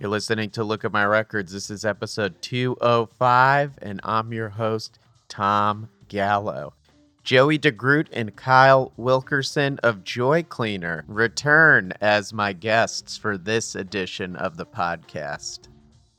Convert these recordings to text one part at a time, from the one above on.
You're listening to Look at My Records. This is episode 205, and I'm your host, Tom Gallo. Joey DeGroot and Kyle Wilkerson of Joy Cleaner return as my guests for this edition of the podcast.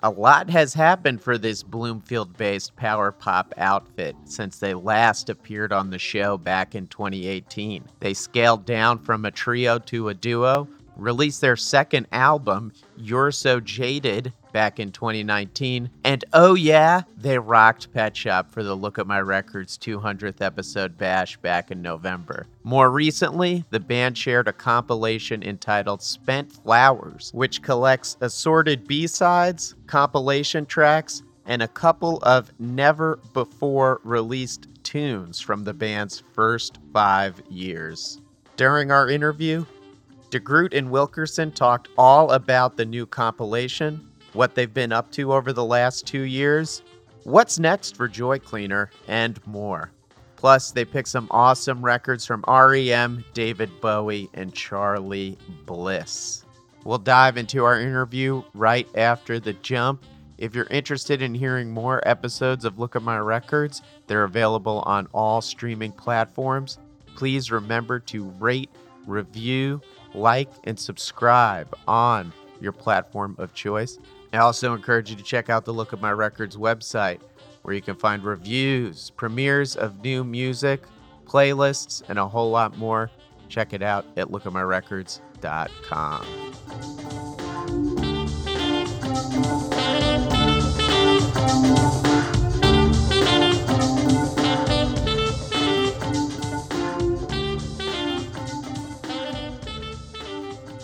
A lot has happened for this Bloomfield based power pop outfit since they last appeared on the show back in 2018. They scaled down from a trio to a duo, released their second album, You're So Jaded, back in 2019. And oh, yeah, they rocked Pet Shop for the Look at My Records 200th episode bash back in November. More recently, the band shared a compilation entitled Spent Flowers, which collects assorted B sides, compilation tracks, and a couple of never before released tunes from the band's first five years. During our interview, DeGroot and Wilkerson talked all about the new compilation, what they've been up to over the last two years, what's next for Joy Cleaner, and more. Plus, they picked some awesome records from REM, David Bowie, and Charly Bliss. We'll dive into our interview right after the jump. If you're interested in hearing more episodes of Look at My Records, they're available on all streaming platforms. Please remember to rate, review, like, and subscribe on your platform of choice. I also encourage you to check out the Look at My Records website, where you can find reviews, premieres of new music, playlists, and a whole lot more. Check it out at lookatmyrecords.com.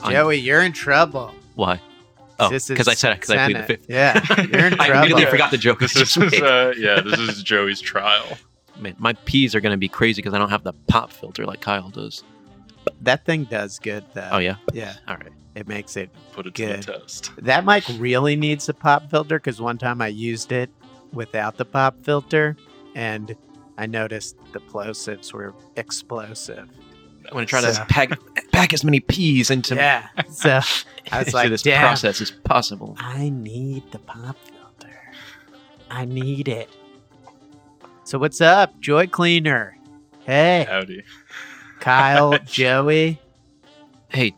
I'm- Joey, you're in trouble. Why? Oh, This because I is said because I plead the fifth. Yeah, you're in trouble. I immediately trouble. forgot the joke. This is uh, yeah, this is Joey's trial. Man, my peas are gonna be crazy because I don't have the pop filter like Kyle does. That thing does good, though. Oh yeah. Yeah, All right. it makes it. Put it to the test. That mic really needs a pop filter because one time I used it without the pop filter and I noticed the plosives were explosive. I'm gonna try So- to pack pack as many peas into, Yeah. So I was into like, this damn, process as possible. I need the pop filter. I need it. So what's up, Joy Cleaner? Hey, Howdy. Kyle, Joey, Hey,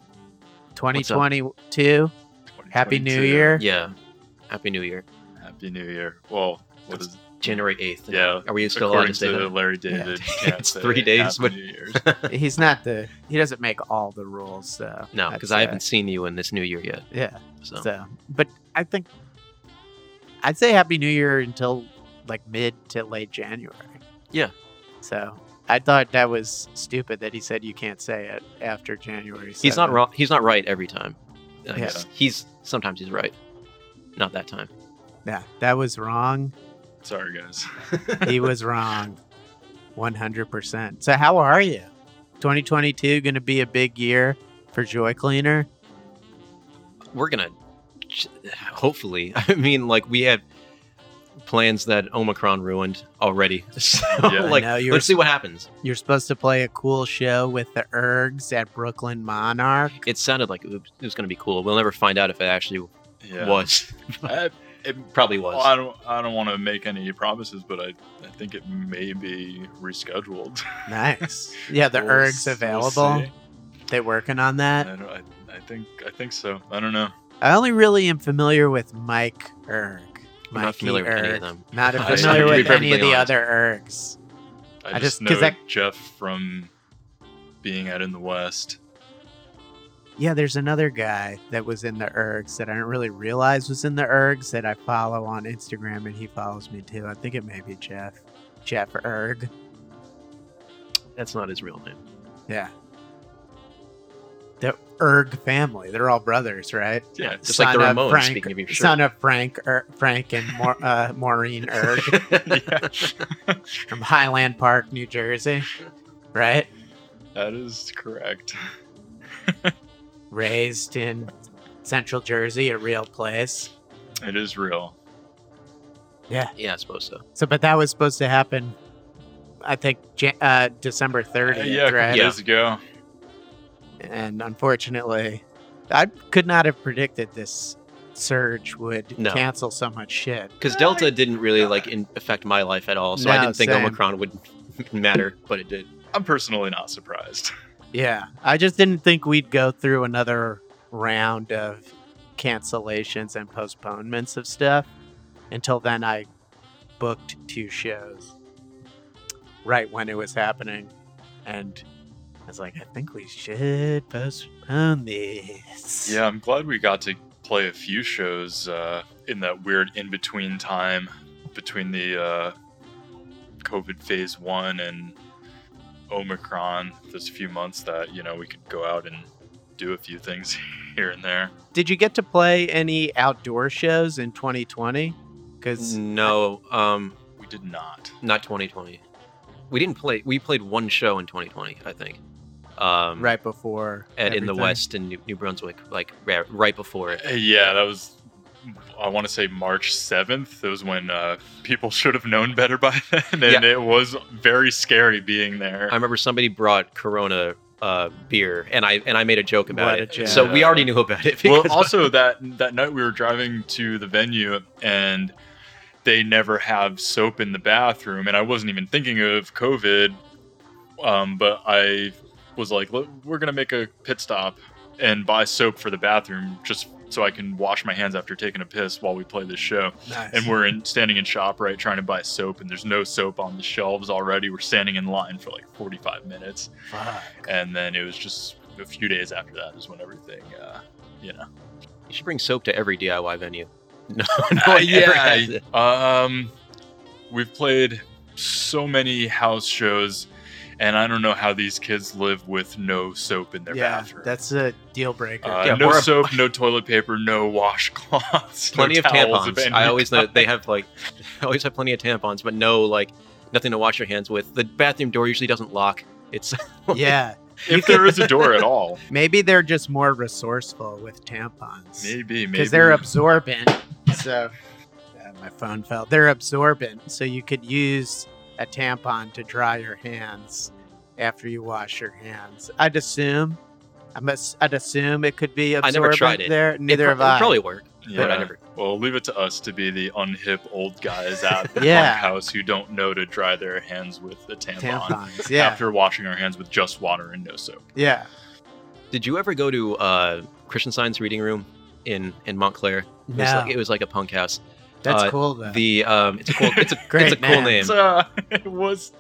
2022. Happy New Year. yeah. Happy New Year. Happy New Year. Well, what is January eighth. Yeah, Are we still allowed to say to that? Larry David? can't It's say three days, Happy but- New Year's. He's not the. He doesn't make all the rules, so No, because I uh, haven't seen you in this new year yet. Yeah. So, So, but I think I'd say Happy New Year until like mid to late January. Yeah. So I thought that was stupid that he said you can't say it after January. he's not wrong. He's not right every time. Uh, Yeah. he's, he's sometimes he's right. Not that time. Yeah, that was wrong. Sorry, guys. He was wrong. 100%. So how are you? 2022 going to be a big year for Joy Cleaner? we're gonna hopefully i mean like we had plans that omicron ruined already so Yeah. Like know, let's see what happens You're supposed to play a cool show with the Ergs at Brooklyn Monarch. it sounded like it was, it was gonna be cool we'll never find out if it actually Yeah. was I, it, probably was well, I don't. I don't want to make any promises, but I. I think it may be rescheduled. Nice. Yeah, the We'll Ergs s- we'll available. see. They're working on that. I, don't, I, I think. I think so. I don't know. I only really am familiar with Mike Erg. I'm not Mikey familiar with any of them. Not familiar with any of the honest. other Ergs. I, I just, just- know I- Jeff from being out in the West. Yeah, there's another guy that was in the Ergs that I didn't really realize was in the Ergs that I follow on Instagram and he follows me too. I think it may be Jeff. Jeff Erg. that's not his real name Yeah. The Erg family. They're all brothers, right? Yeah, just like the Son of Ramones, Frank- speaking of your shirt. Son of Frank, er, Frank and Maur- uh, Maureen Erg from Highland Park, New Jersey, right? that is correct. Raised in Central Jersey, a real place. It is real. Yeah. yeah i suppose so So, but that was supposed to happen. I think uh, December Uh, 30th, yeah, a right? Yeah. days ago. And unfortunately, I could not have predicted this surge would No. cancel so much shit. Because Delta didn't really like in, affect my life at all, so I didn't think same. Omicron would matter, but it did. I'm personally not surprised. Yeah, I just didn't think we'd go through another round of cancellations and postponements of stuff. Until then, I booked two shows right when it was happening, and I was like, I think we should postpone this. Yeah, I'm glad we got to play a few shows uh, in that weird in between time between the uh, COVID phase one and Omicron. There's a few months that you know we could go out and do a few things here and there. Did you get to play any outdoor shows in 2020? Because No, um, We did not. not 2020. We didn't play. We played one show in 2020, I think. Um, right before At, in the. West in New, New Brunswick, like right, right before it. Uh, Yeah, that was. I want to say March 7th. That was when uh, people should have known better by then, and Yeah. it was very scary being there. I remember somebody brought Corona uh, beer, and I and I made a joke about What it. So we already knew about it. well, also that that night we were driving to the venue and they never have soap in the bathroom, and I wasn't even thinking of COVID, um, but I was like, we're gonna make a pit stop and buy soap for the bathroom just so I can wash my hands after taking a piss while we play this show. Nice. And we're in, standing in ShopRite trying to buy soap, and there's no soap on the shelves already. We're standing in line for like 45 minutes, Fuck. and then it was just a few days after that is when everything, uh, you know. you should bring soap to every DIY venue. No, no Uh, one ever yeah, has it. Um, we've played so many house shows, and I don't know how these kids live with no soap in their yeah, bathroom. that's a deal breaker. uh, Yeah, no or a- soap, no toilet paper, no washcloths, Plenty no of tampons. any I always know they have like, I always have plenty of tampons, but no like nothing to wash your hands with. The bathroom door usually doesn't lock. It's yeah, if there is a door at all. maybe they're just more resourceful with tampons Maybe, maybe because they're absorbent. So Yeah, my phone fell. They're absorbent, so you could use a tampon to dry your hands after you wash your hands. I'd assume. I'm ass- I'd assume it could be I absorbent never tried it. there. Neither it, have pro- I. It probably work. Yeah. But I never. Well, leave it to us to be the unhip old guys at the Yeah. house who don't know to dry their hands with the tampon, tampons. Yeah, after washing our hands with just water and no soap. yeah. Did you ever go to uh, Christian Science reading room in in Montclair? It was like it was like a punk house. That's uh, cool though. The um, it's a cool it's a Great it's a cool name. name. It's, uh, it was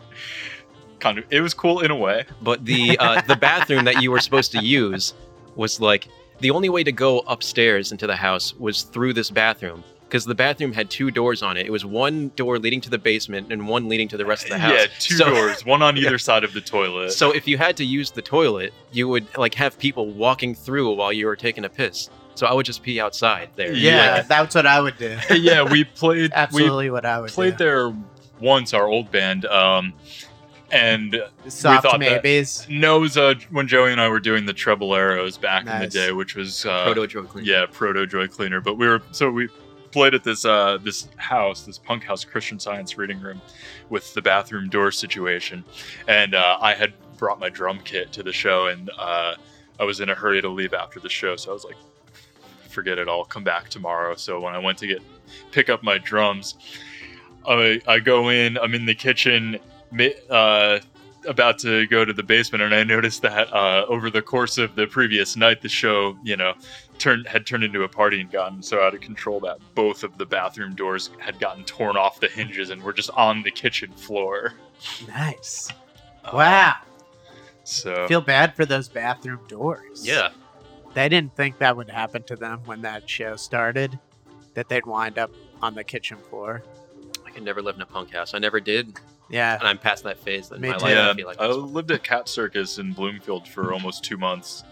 kind of it was cool in a way. But the uh, the bathroom that you were supposed to use was like the only way to go upstairs into the house was through this bathroom because the bathroom had two doors on it. It was one door leading to the basement and one leading to the rest of the house. Yeah, two So- doors, one on Yeah. either side of the toilet. So if you had to use the toilet, you would like have people walking through while you were taking a piss. So I would just pee outside there. yeah, yeah. that's what I would do. yeah, we played we Absolutely, what I would played do. there once our old band um and Soft thought that- maybes. no it was uh, when Joey and I were doing the treble arrows back in the day which was uh Proto Joe Clean. yeah proto joy cleaner but we were so we played at this uh this house this punk house christian science reading room with the bathroom door situation and uh i had brought my drum kit to the show and uh i was in a hurry to leave after the show so i was like forget it i'll come back tomorrow so when i went to get pick up my drums i i go in i'm in the kitchen uh about to go to the basement and i noticed that uh over the course of the previous night the show you know turned had turned into a party and gotten so out of control that both of the bathroom doors had gotten torn off the hinges and were just on the kitchen floor. Nice. Uh, Wow. So Feel bad for those bathroom doors. Yeah. They didn't think that would happen to them when that show started, that they'd wind up on the kitchen floor. I could never live in a punk house. I never did, Yeah. and I'm past that phase in Me my too. life. yeah, I feel like I lived at Cat Circus in Bloomfield for almost two months,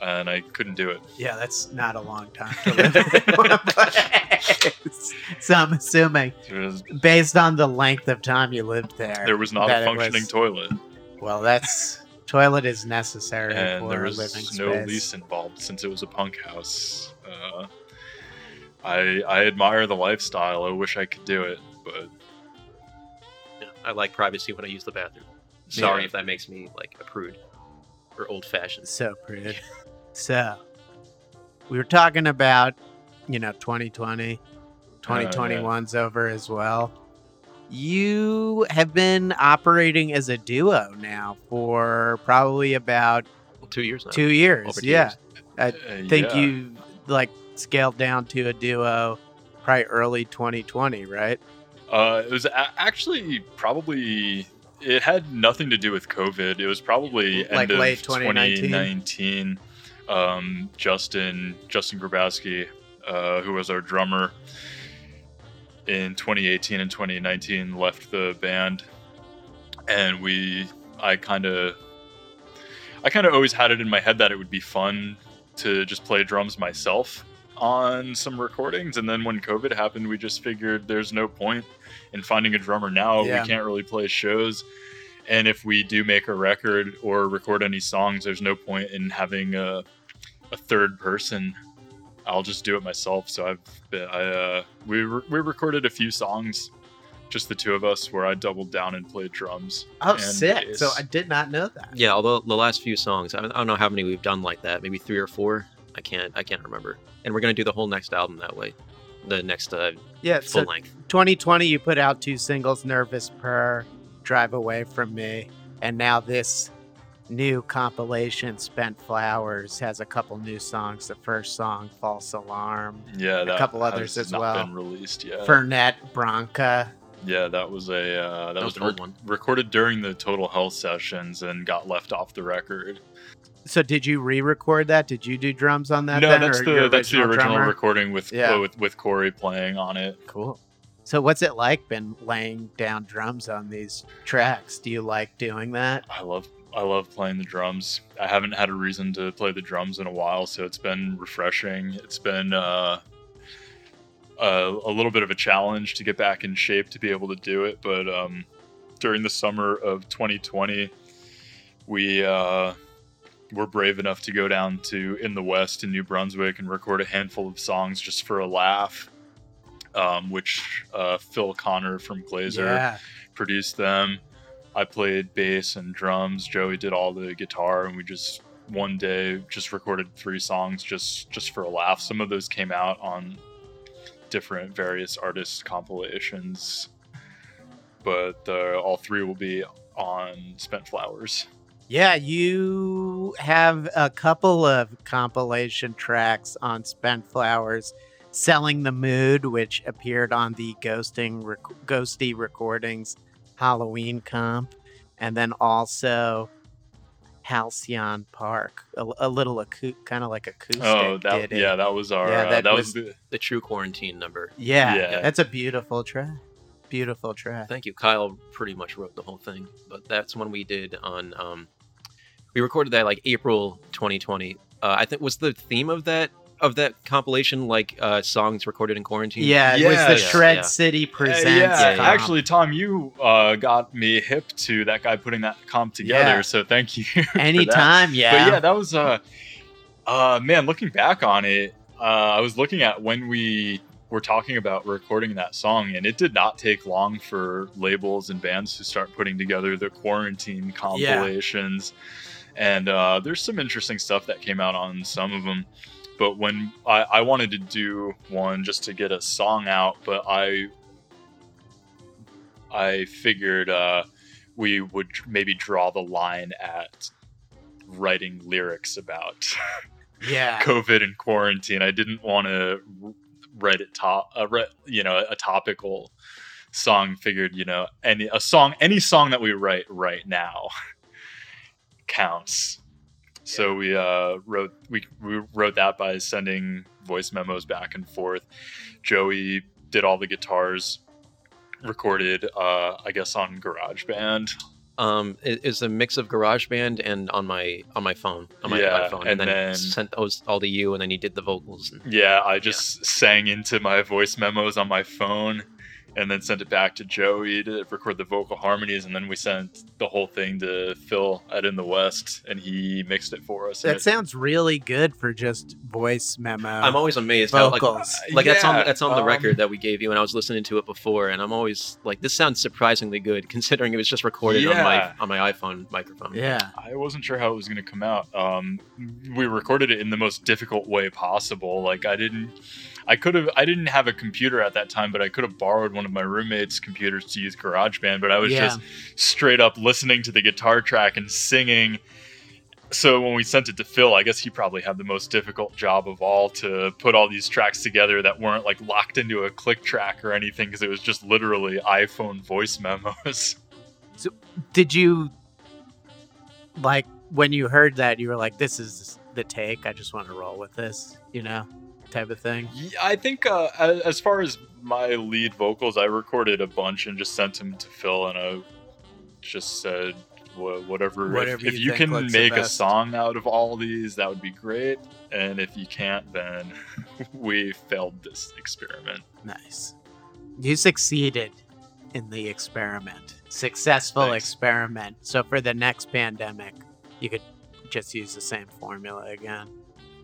and I couldn't do it. Yeah, that's not a long time to live in one place. So I'm assuming, was, based on the length of time you lived there, there was not a functioning was- toilet, Well, that's toilet is necessary and for there a was living no space. lease involved since it was a punk house. Uh, I I admire the lifestyle. I wish I could do it, but yeah, I like privacy when I use the bathroom. Sorry Yeah. if that makes me like a prude or old fashioned. So prude. so, we were talking about you know 2020 2021's over as well you have been operating as a duo now for probably about two years now. two years two yeah years. i Uh, think yeah. you like scaled down to a duo probably early 2020 right Uh, it was a- actually probably it had nothing to do with COVID. It was probably Like end of late 2019? 2019. Um, Justin Justin Grabowski, uh, who was our drummer in 2018 and 2019, left the band, and we I kind of I kind of always had it in my head that it would be fun to just play drums myself on some recordings. And then when covid happened we just figured there's no point in finding a drummer now. Yeah. we can't really play shows. And if we do make a record or record any songs there's no point in having a, a third person i'll just do it myself so i've been, i uh we, re- we recorded a few songs just the two of us where i doubled down and played drums oh and sick bass. so i did not know that Yeah, although the last few songs, I don't I don't know how many we've done like that. Maybe three or four. I can't. I can't remember. And we're gonna do the whole next album that way. The next uh, yeah full so length. 2020 you put out two singles nervous per drive away from me and now this new compilation spent flowers has a couple new songs the first song false alarm yeah that couple others has as not well. been released yet fernet branca Yeah, that was a uh, that, That was, was an old one. recorded during the Total Hell sessions and got left off the record. so did you re-record that did you do drums on that no, then, that's the that's the original drummer? recording with Yeah. uh, with with Corey playing on it. cool so what's it like been laying down drums on these tracks do you like doing that I love I love playing the drums. I haven't had a reason to play the drums in a while, so it's been refreshing. It's been uh, a, a little bit of a challenge to get back in shape to be able to do it, but um, during the summer of 2020, we uh, were brave enough to go down to in the West in New Brunswick and record a handful of songs just for a laugh. Um, which uh, Phil Connor from Glazer yeah produced them. I played bass and drums. Joey did all the guitar, and we just one day just recorded three songs just just for a laugh. Some of those came out on different various artist compilations, but uh, all three will be on Spent Flowers. Yeah, you have a couple of compilation tracks on Spent Flowers, "Selling the Mood," which appeared on the Ghosting rec- Ghosty Recordings Halloween comp, and then also Halcyon Park, a, a little acou- kind of like acoustic. Oh, that ditty. yeah, that was our Yeah, uh, that that, was- was, the The true quarantine number. yeah, Yeah. that's a beautiful track. Beautiful track. Thank you. Kyle pretty much wrote the whole thing, but that's one we did on. Um, we recorded that like April 2020. Uh, I think was the theme of that of that compilation like uh, songs recorded in quarantine. Yeah, it was the yeah, Shred yeah. City presents. yeah, yeah. comp. actually, Tom, you uh, got me hip to that guy putting that comp together. Yeah. So thank you. for that. anytime. Yeah, But yeah, that was uh uh man, looking back on it, uh I was looking at when we were talking about recording that song and it did not take long for labels and bands to start putting together the quarantine compilations. And uh there's some interesting stuff that came out on some of them. But when I, I wanted to do one just to get a song out, but I I figured uh we would maybe draw the line at writing lyrics about yeah. COVID and quarantine. I didn't want to write it top, uh, re- you know, a topical song. Figured, you know, any a song, any song that we write right now counts. So we uh, wrote we, we wrote that by sending voice memos back and forth. Joey did all the guitars, recorded, uh, I guess, on GarageBand. Um, it, it's a mix of GarageBand and on my on my phone on my Yeah, iPhone, and and, then, then- sent those all to you, and then you did the vocals. And, Yeah, I just sang into my voice memos on my phone and then sent it back to Joey to record the vocal harmonies. And then we sent the whole thing to Phil at In the West and he mixed it for us. And That it- sounds really good for just voice memo. I'm always amazed how like vocals. like that's on that's on the um, record that we gave you, and I was listening to it before, and I'm always like, this sounds surprisingly good considering it was just recorded on my on my iPhone microphone. yeah. I wasn't sure how it was going to come out. Um, we recorded it in the most difficult way possible. Like I didn't, I could have. I didn't have a computer at that time, but I could have borrowed one of my roommate's computers to use GarageBand. But I was Yeah. just straight up listening to the guitar track and singing. So when we sent it to Phil, I guess he probably had the most difficult job of all to put all these tracks together that weren't like locked into a click track or anything because it was just literally iPhone voice memos. Did you like when you heard that you were like, "This is the take. I just want to roll with this," you know, type of thing. Yeah, I think uh, as, as far as my lead vocals, I recorded a bunch and just sent them to Phil, and I just said wha- whatever. if- Whatever if, you you, can make a song out of all these, that would be great. And if you can't, then we failed this experiment. Nice. You succeeded in the experiment. Successful Thanks. experiment. So for the next pandemic, you could just use the same formula again.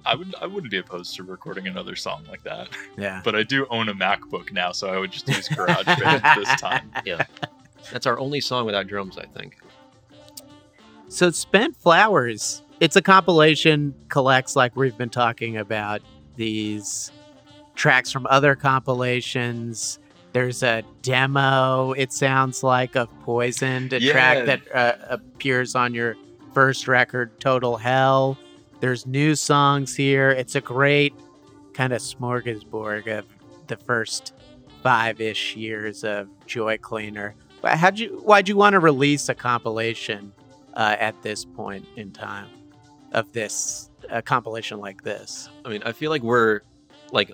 I would I wouldn't be opposed to recording another song like that, Yeah. but I do own a MacBook now, so I would just use GarageBand this time. Yeah. That's our only song without drums, I think. So Spent Flowers, it's a compilation collects like we've been talking about these tracks from other compilations. There's a demo, it sounds like, of Poisoned, a Yeah. track that uh, appears on your first record, Total Hell. There's new songs here. It's a great kind of smorgasbord of the first five ish years of Joy Cleaner. But how'd you, why'd you want to release a compilation uh, at this point in time of this a compilation like this? I mean, I feel like we're like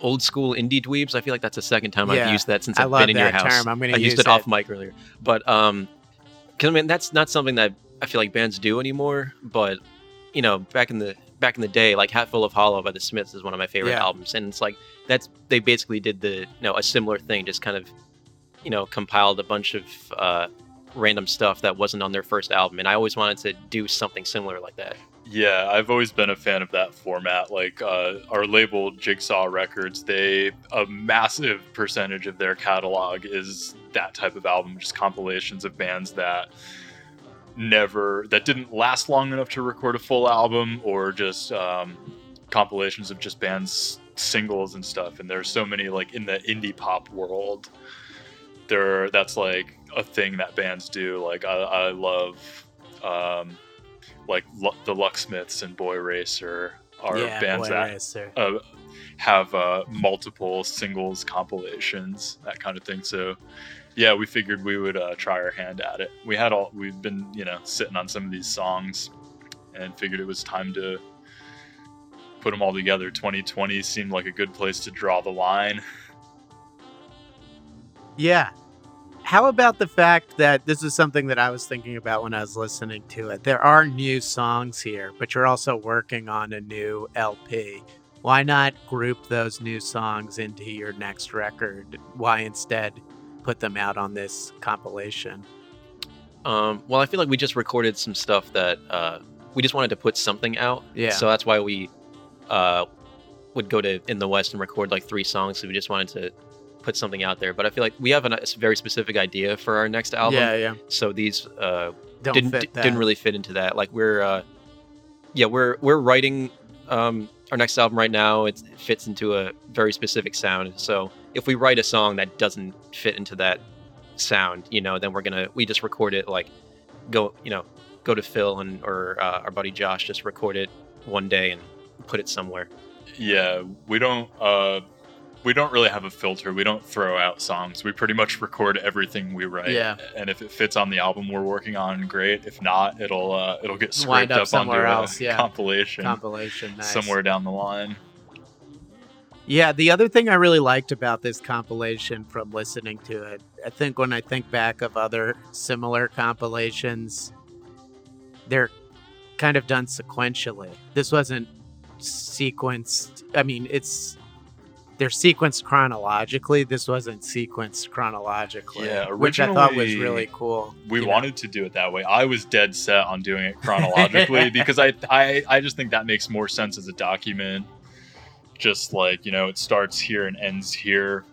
old school indie dweebs. I feel like that's the second time Yeah, I've used that since I I've been in your house. term. I'm going I used use it off mic earlier, but um, because I mean that's not something that I feel like bands do anymore. But you know, back in the back in the day, like "Hatful of Hollow" by the Smiths is one of my favorite Yeah. albums, and it's like that's they basically did the you know a similar thing, just kind of you know compiled a bunch of uh, random stuff that wasn't on their first album, and I always wanted to do something similar like that. Yeah, I've always been a fan of that format. Like uh, our label, Jigsaw Records, they a massive percentage of their catalog is that type of album, just compilations of bands that never that didn't last long enough to record a full album, or just um, compilations of just bands singles and stuff. And there's so many like in the indie pop world, there that's like a thing that bands do. Like I, I love. Um, like Lu- the Lucksmiths and Boy Racer are yeah, bands Boy that uh, have uh, multiple singles compilations, that kind of thing. So, yeah, we figured we would uh, try our hand at it. We had all we've been, you know, sitting on some of these songs, and figured it was time to put them all together. 2020 seemed like a good place to draw the line. Yeah. How about the fact that this is something that I was thinking about when I was listening to it? There are new songs here, but you're also working on a new LP. Why not group those new songs into your next record? Why instead put them out on this compilation? Um, well, I feel like we just recorded some stuff that uh, we just wanted to put something out. Yeah. So that's why we uh, would go to In the West and record like three songs. So we just wanted to put something out there. But I feel like we have a very specific idea for our next album. Yeah, yeah. So these uh, Don't didn't fit that. didn't really fit into that. Like we're uh, yeah we're we're writing um, our next album right now. It's, it fits into a very specific sound. So if we write a song that doesn't fit into that sound, you know, then we're gonna we just record it like go you know go to Phil and or uh, our buddy Josh just record it one day and put it somewhere. Yeah, we don't uh we don't really have a filter. We don't throw out songs. We pretty much record everything we write. Yeah. And if it fits on the album we're working on, great. If not, it'll uh it'll get Wind scraped up up, onto somewhere a else, yeah. compilation compilation. Nice. somewhere down the line. Yeah, the other thing I really liked about this compilation from listening to it, I think when I think back of other similar compilations, they're kind of done sequentially. This wasn't sequenced. I mean, it's they're sequenced chronologically. This wasn't sequenced chronologically. Yeah, which I thought was really cool. We you know? wanted to do it that way. I was dead set on doing it chronologically because I, I I just think that makes more sense as a document. Just like, you know, it starts here and ends here.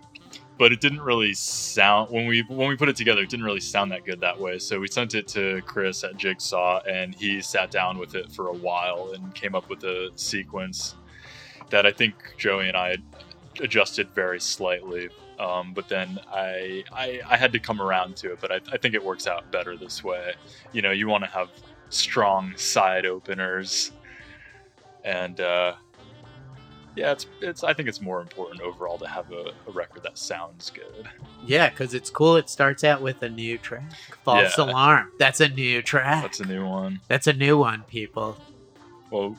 But it didn't really sound when we when we put it together, it didn't really sound that good that way. So we sent it to Chris at Jigsaw and he sat down with it for a while and came up with a sequence. that I think Joey and I adjusted very slightly. Um, but then I, I I had to come around to it. But I, I think it works out better this way. You know, you want to have strong side openers, and uh, yeah, it's it's. I think it's more important overall to have a, a record that sounds good. Yeah, because it's cool. It starts out with a new track. False Yeah. alarm. That's a new track. That's a new one. That's a new one, people. Well,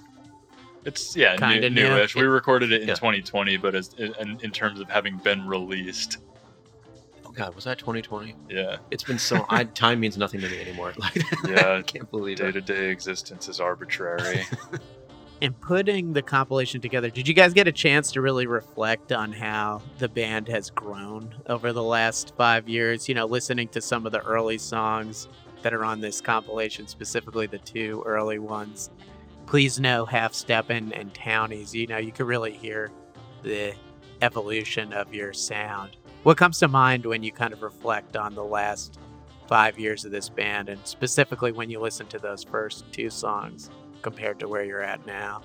it's yeah, Kinda new, new. newish. We recorded it in Yeah. 2020, but as in, in terms of having been released, Oh God, was that 2020? yeah, It's been so. I, time means nothing to me anymore. Like, Yeah, I can't believe day it. to day existence is arbitrary. In putting the compilation together, did you guys get a chance to really reflect on how the band has grown over the last five years? You know, listening to some of the early songs that are on this compilation, specifically the two early ones. Please know Half Steppin' and Townies. You know, you could really hear the evolution of your sound. What comes to mind when you kind of reflect on the last five years of this band, and specifically when you listen to those first two songs compared to where you're at now?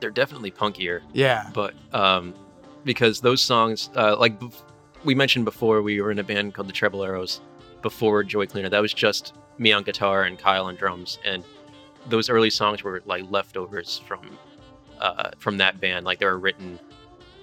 They're definitely punkier. Yeah. but um, because those songs, uh, like bef- we mentioned before, we were in a band called the Treble Arrows before Joy Cleaner. That was just me on guitar and Kyle on drums, and those early songs were like leftovers from uh, from that band. Like they were written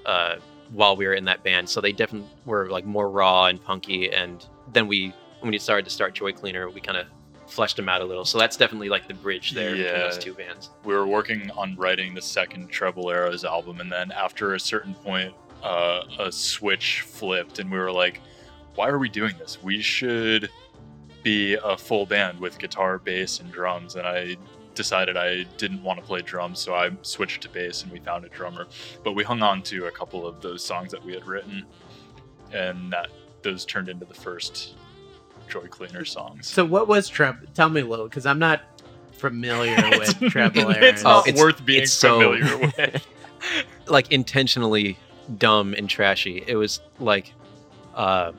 uh, while we were in that band, so they definitely were like more raw and punky. And then we, when we started to start Joy Cleaner, we kind of fleshed them out a little. So that's definitely like the bridge there between those two bands. we were working on writing the second Treble Arrows album, and then after a certain point, uh, a switch flipped, and we were like, "Why are we doing this? We should be a full band with guitar, bass, and drums." And I decided I didn't want to play drums, so I switched to bass, and we found a drummer. But we hung on to a couple of those songs that we had written, and that those turned into the first Joy Cleaner songs. So what was Treble? Tell me a little, because I'm not familiar with Treble it's not Oh, it's- worth being it's so- familiar with. like intentionally dumb and trashy. It was like, uh,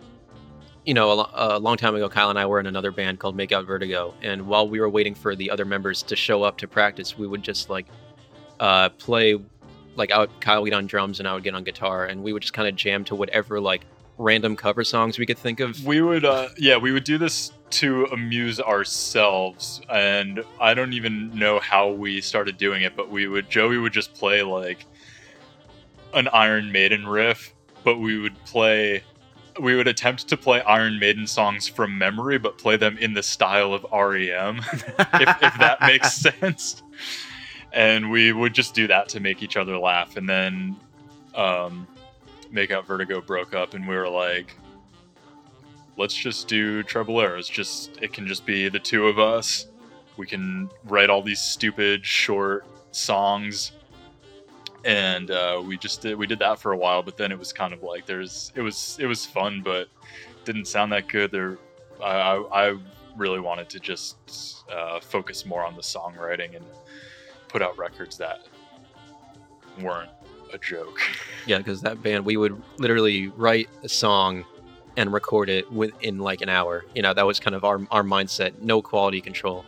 you know, a, a long time ago, Kyle and I were in another band called Make Out Vertigo, and while we were waiting for the other members to show up to practice, we would just like uh, play. Like, I would, Kyle would get on drums and I would get on guitar, and we would just kind of jam to whatever like random cover songs we could think of. We would, uh, yeah, we would do this to amuse ourselves, and I don't even know how we started doing it, but we would, Joey would just play like an Iron Maiden riff, but we would play, we would attempt to play Iron Maiden songs from memory, but play them in the style of REM, if, if that makes sense. And we would just do that to make each other laugh, and then, um, Make Out Vertigo broke up, and we were like, let's just do treble arrows. Just it can just be the two of us. We can write all these stupid short songs, and uh, we just did we did that for a while. But then it was kind of like there's it was it was fun, but didn't sound that good. There, I I, I really wanted to just uh, focus more on the songwriting and put out records that weren't a joke. Yeah, because that band, we would literally write a song and record it within like an hour. You know, that was kind of our our mindset. No quality control.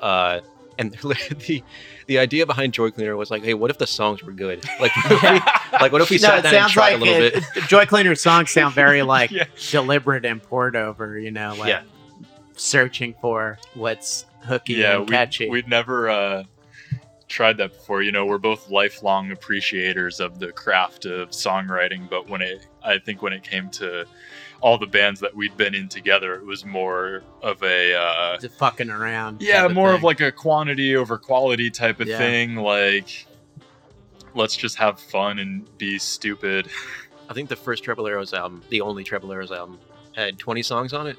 Uh, and the the idea behind Joy Cleaner was like, hey, what if the songs were good? Like, what if we, like what if we no, sat it down and tried like a little it, bit? Joy Cleaner songs sound very like Yeah. deliberate and poured over. You know, like Yeah. searching for what's hooky yeah, and catchy. we, we'd never uh, tried that before. You know, we're both lifelong appreciators of the craft of songwriting, but when it, I think when it came to all the bands that we'd been in together, it was more of a, uh, Just fucking around. yeah, type more of like a quantity over quality type of Yeah. thing. Like, let's just have fun and be stupid. I think the first Treble Arrows album, the only Treble Arrows album, had 20 songs on it.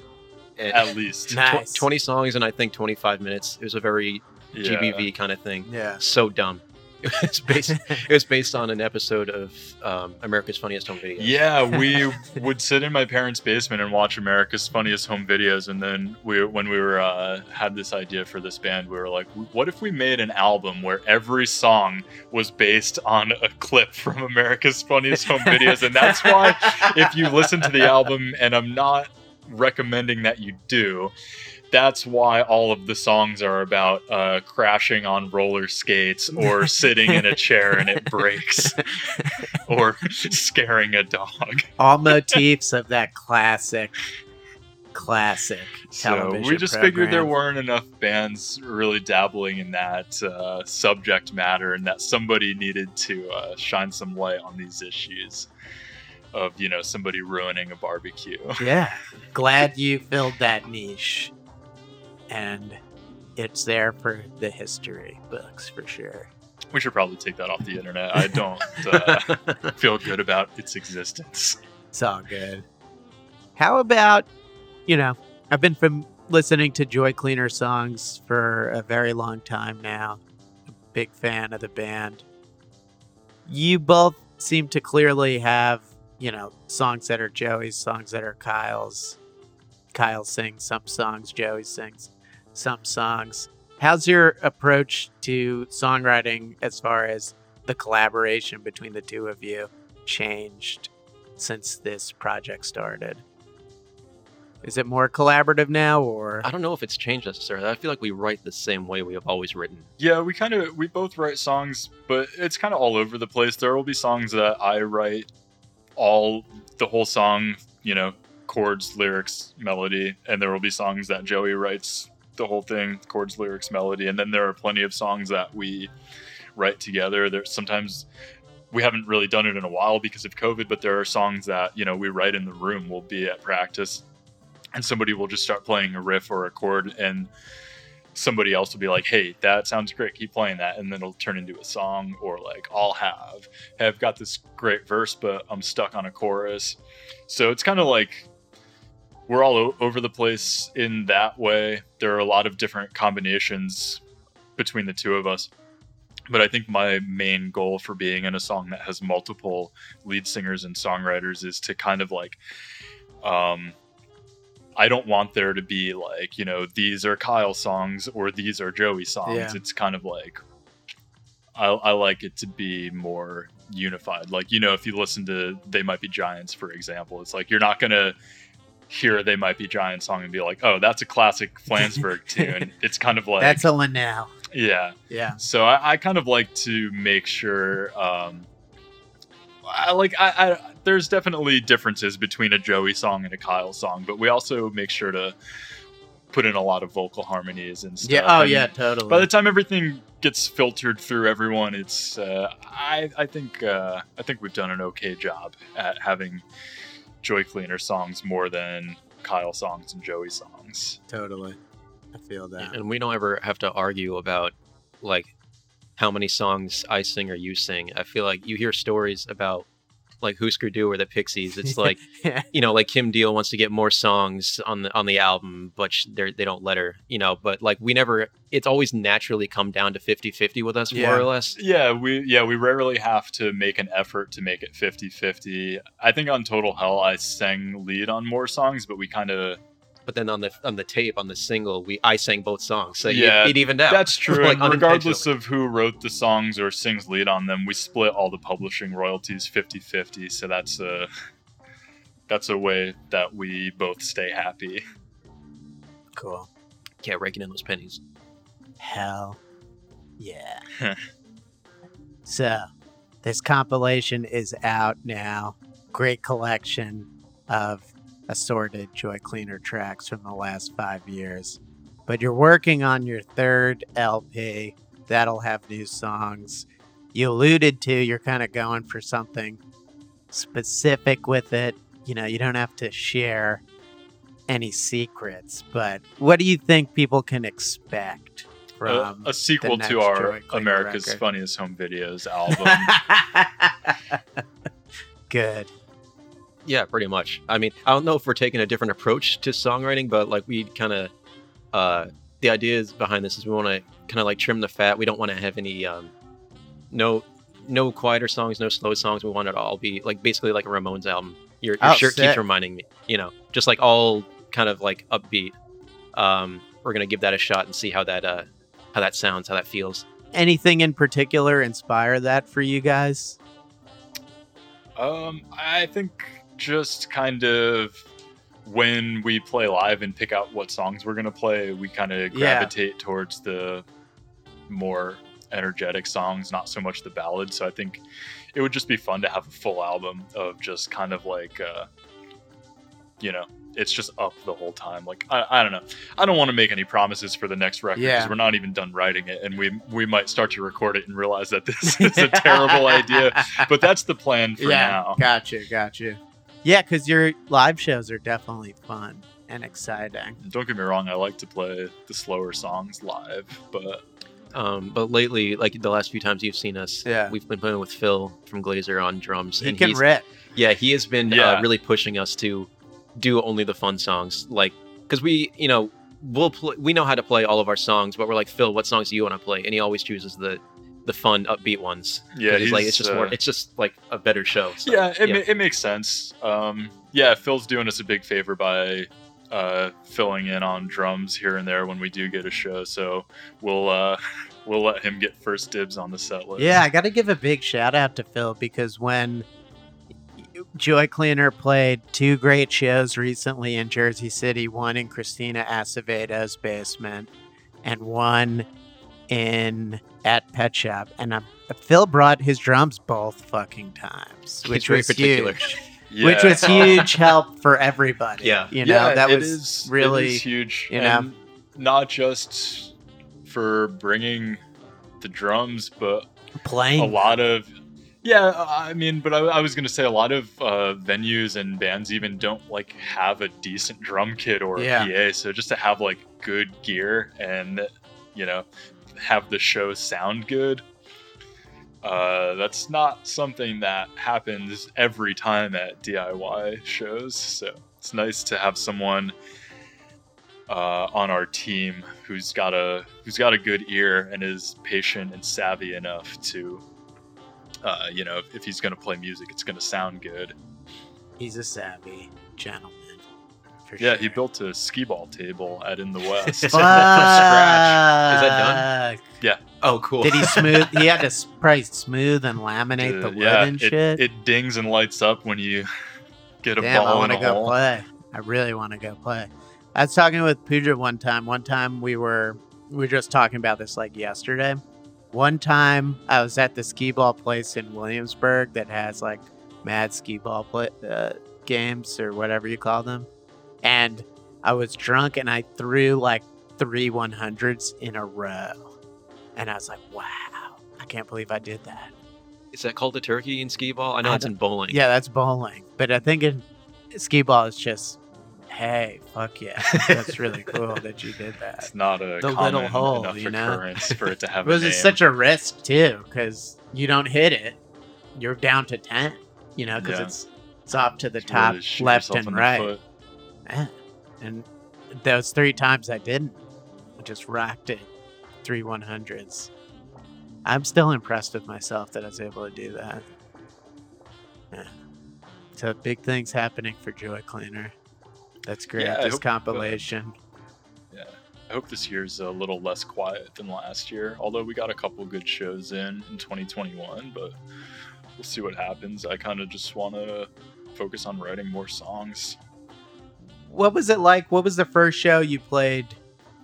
And At least, tw- nice. 20 songs and I think 25 minutes. It was a very Yeah. GBV kind of thing. Yeah. So dumb. It was based. it was based on an episode of um, America's Funniest Home Videos. Yeah, we would sit in my parents' basement and watch America's Funniest Home Videos, and then we, when we were uh, had this idea for this band, we were like, "What if we made an album where every song was based on a clip from America's Funniest Home Videos?" And that's why, if you listen to the album, and I'm not recommending that you do, that's why all of the songs are about uh, crashing on roller skates or sitting in a chair and it breaks or scaring a dog. All motifs of that classic, classic So television we just figured there weren't enough bands really dabbling in that uh, subject matter and that somebody needed to uh, shine some light on these issues of, you know, somebody ruining a barbecue. Yeah. Glad you filled that niche. And it's there for the history books for sure. We should probably take that off the internet. I don't uh, feel good about its existence. It's all good. How about, you know, I've been from listening to Joy Cleaner songs for a very long time now. A big fan of the band. You both seem to clearly have, you know, songs that are Joey's, songs that are Kyle's. Kyle sings some songs, Joey sings some songs. How's your approach to songwriting as far as the collaboration between the two of you changed since this project started? Is it more collaborative now or I don't know if it's changed necessarily. I feel like we write the same way we have always written. Yeah, we kind of we both write songs, but it's kind of all over the place. There will be songs that I write all the whole song, you know, chords, lyrics, melody, and there will be songs that Joey writes the whole thing, chords, lyrics, melody, and then there are plenty of songs that we write together. There's sometimes we haven't really done it in a while because of COVID, but there are songs that, you know, we write in the room. We'll be at practice and somebody will just start playing a riff or a chord and somebody else will be like, "Hey, that sounds great. Keep playing that," and then it'll turn into a song. Or like, I'll have, "Hey, I've got this great verse, but I'm stuck on a chorus." So it's kind of like we're all o- over the place in that way. There are a lot of different combinations between the two of us. But I think my main goal for being in a song that has multiple lead singers and songwriters is to kind of like um, I don't want there to be like, you know, these are Kyle songs or these are Joey songs. Yeah. It's kind of like, I, I like it to be more unified. Like, you know, if you listen to They Might Be Giants, for example, it's like you're not going to hear They Might Be Giants song and be like, oh, that's a classic Flansburgh tune. It's kind of like, that's a Linnell. yeah. Yeah. So I, I kind of like to make sure. Um, I like I, I there's definitely differences between a Joey song and a Kyle song, but we also make sure to put in a lot of vocal harmonies and stuff. Yeah. Oh And yeah, totally. By the time everything gets filtered through everyone, it's uh, I I think uh, I think we've done an okay job at having Joy Cleaner songs more than Kyle songs and Joey songs. totally. I feel that. and we don't ever have to argue about like how many songs I sing or you sing. I feel like you hear stories about like Husker Du or the Pixies. It's like yeah. you know, like Kim Deal wants to get more songs on the on the album, but sh- they're, they don't let her. You know, but like we never. It's always naturally come down to 50-50 with us, Yeah. more or less. Yeah, we yeah, we rarely have to make an effort to make it 50-50. I think on Total Hell I sang lead on more songs, but we kind of But then on the on the tape on the single, we I sang both songs, so Yeah, it, it evened out. That's true. Like, and regardless of who wrote the songs or sings lead on them, we split all the publishing royalties 50-50, so that's a that's a way that we both stay happy. Cool. yeah, raking in those pennies. Hell yeah. so, this compilation is out now. Great collection of assorted Joy Cleaner tracks from the last five years. But you're working on your third LP. That'll have new songs. You alluded to you're kind of going for something specific with it. You know, you don't have to share any secrets, but what do you think people can expect A, from a sequel to our America's record. Funniest Home Videos album. Good. Yeah, pretty much. I mean, I don't know if we're taking a different approach to songwriting, but like we kind of, uh, the idea is behind this is we want to kind of like trim the fat. We don't want to have any, um, no, no quieter songs, no slow songs. We want it all be like basically like a Ramones album. Your, your shirt keeps reminding me, you know, just like all kind of like upbeat. Um, we're gonna give that a shot and see how that, uh, how that sounds, how that feels. Anything in particular inspire that for you guys? Um, I think just kind of when we play live and pick out what songs we're gonna play, we kind of Yeah. gravitate towards the more energetic songs, not so much the ballads. So I think it would just be fun to have a full album of just kind of like, uh, you know, it's just up the whole time. Like I, I don't know. I don't want to make any promises for the next record because Yeah. we're not even done writing it, and we we might start to record it and realize that this is a terrible idea. But that's the plan for yeah, now. gotcha, gotcha. Yeah, because your live shows are definitely fun and exciting. Don't get me wrong, I like to play the slower songs live, but Um, but lately, like the last few times you've seen us, Yeah. we've been playing with Phil from Glazer on drums, He and can he's, rip. yeah, he has been Yeah. uh, really pushing us to do only the fun songs, like because we, you know, we'll play, we know how to play all of our songs, but we're like Phil, what songs do you want to play? And he always chooses the the fun, upbeat ones. yeah, he's like it's just uh, more, it's just like a better show. so, yeah, it, Ma- it makes sense. Um, yeah, Phil's doing us a big favor by uh, filling in on drums here and there when we do get a show. So we'll uh, we'll let him get first dibs on the set list. Yeah, I got to give a big shout out to Phil because when Joy Cleaner played two great shows recently in Jersey City, one in Christina Acevedo's basement and one in at Pet Shop, and uh, Phil brought his drums both fucking times, which was particular. huge. Yeah. Which was huge help for everybody. Yeah. you know Yeah, that was is- really is huge. you know. and not just for bringing the drums, but playing a lot of yeah i mean but i, I was gonna say a lot of uh, venues and bands even don't like have a decent drum kit or Yeah. pa so just to have like good gear and you know have the show sound good uh, that's not something that happens every time at diy shows so it's nice to have someone uh, on our team who's got a who's got a good ear and is patient and savvy enough to uh, you know if, if he's going to play music it's going to sound good He's a savvy gentleman. For yeah sure. he built a skee ball table at in the west Fuck. from scratch Is that Fuck. Oh, cool. Did he smooth? he had to s- probably smooth and laminate the Uh, wood yeah and it, shit. it dings and lights up when you get a Damn, I want to go hole play. I really want to go play. I was talking with Pooja one time. One time we were we were just talking about this like yesterday. One time I was at the skee ball place in Williamsburg that has like mad skee ball play, uh, games or whatever you call them, and I was drunk and I threw like three 100s in a row, and I was like, wow, I can't believe I did that. Is that called a turkey in skee ball? I know I it's in bowling. Yeah, that's bowling. But I think in skee ball it's just, hey, fuck yeah. That's really cool that you did that. it's not a The common little hole, enough you know? occurrence for it to It have was a name. such a risk too, because you don't hit it, you're down to ten. You know, because Yeah. it's it's off to the It's top, to shoot left and in the right. Eh. And those three times I didn't, I just rocked it, three one hundreds. I'm still impressed with myself that I was able to do that. Yeah. So big things happening for Joy Cleaner. That's great. Yeah, this hope, uh, compilation. Yeah. I hope this year's a little less quiet than last year. Although we got a couple good shows in in 2021, but we'll see what happens. I kind of just want to focus on writing more songs. What was it like? What was the first show you played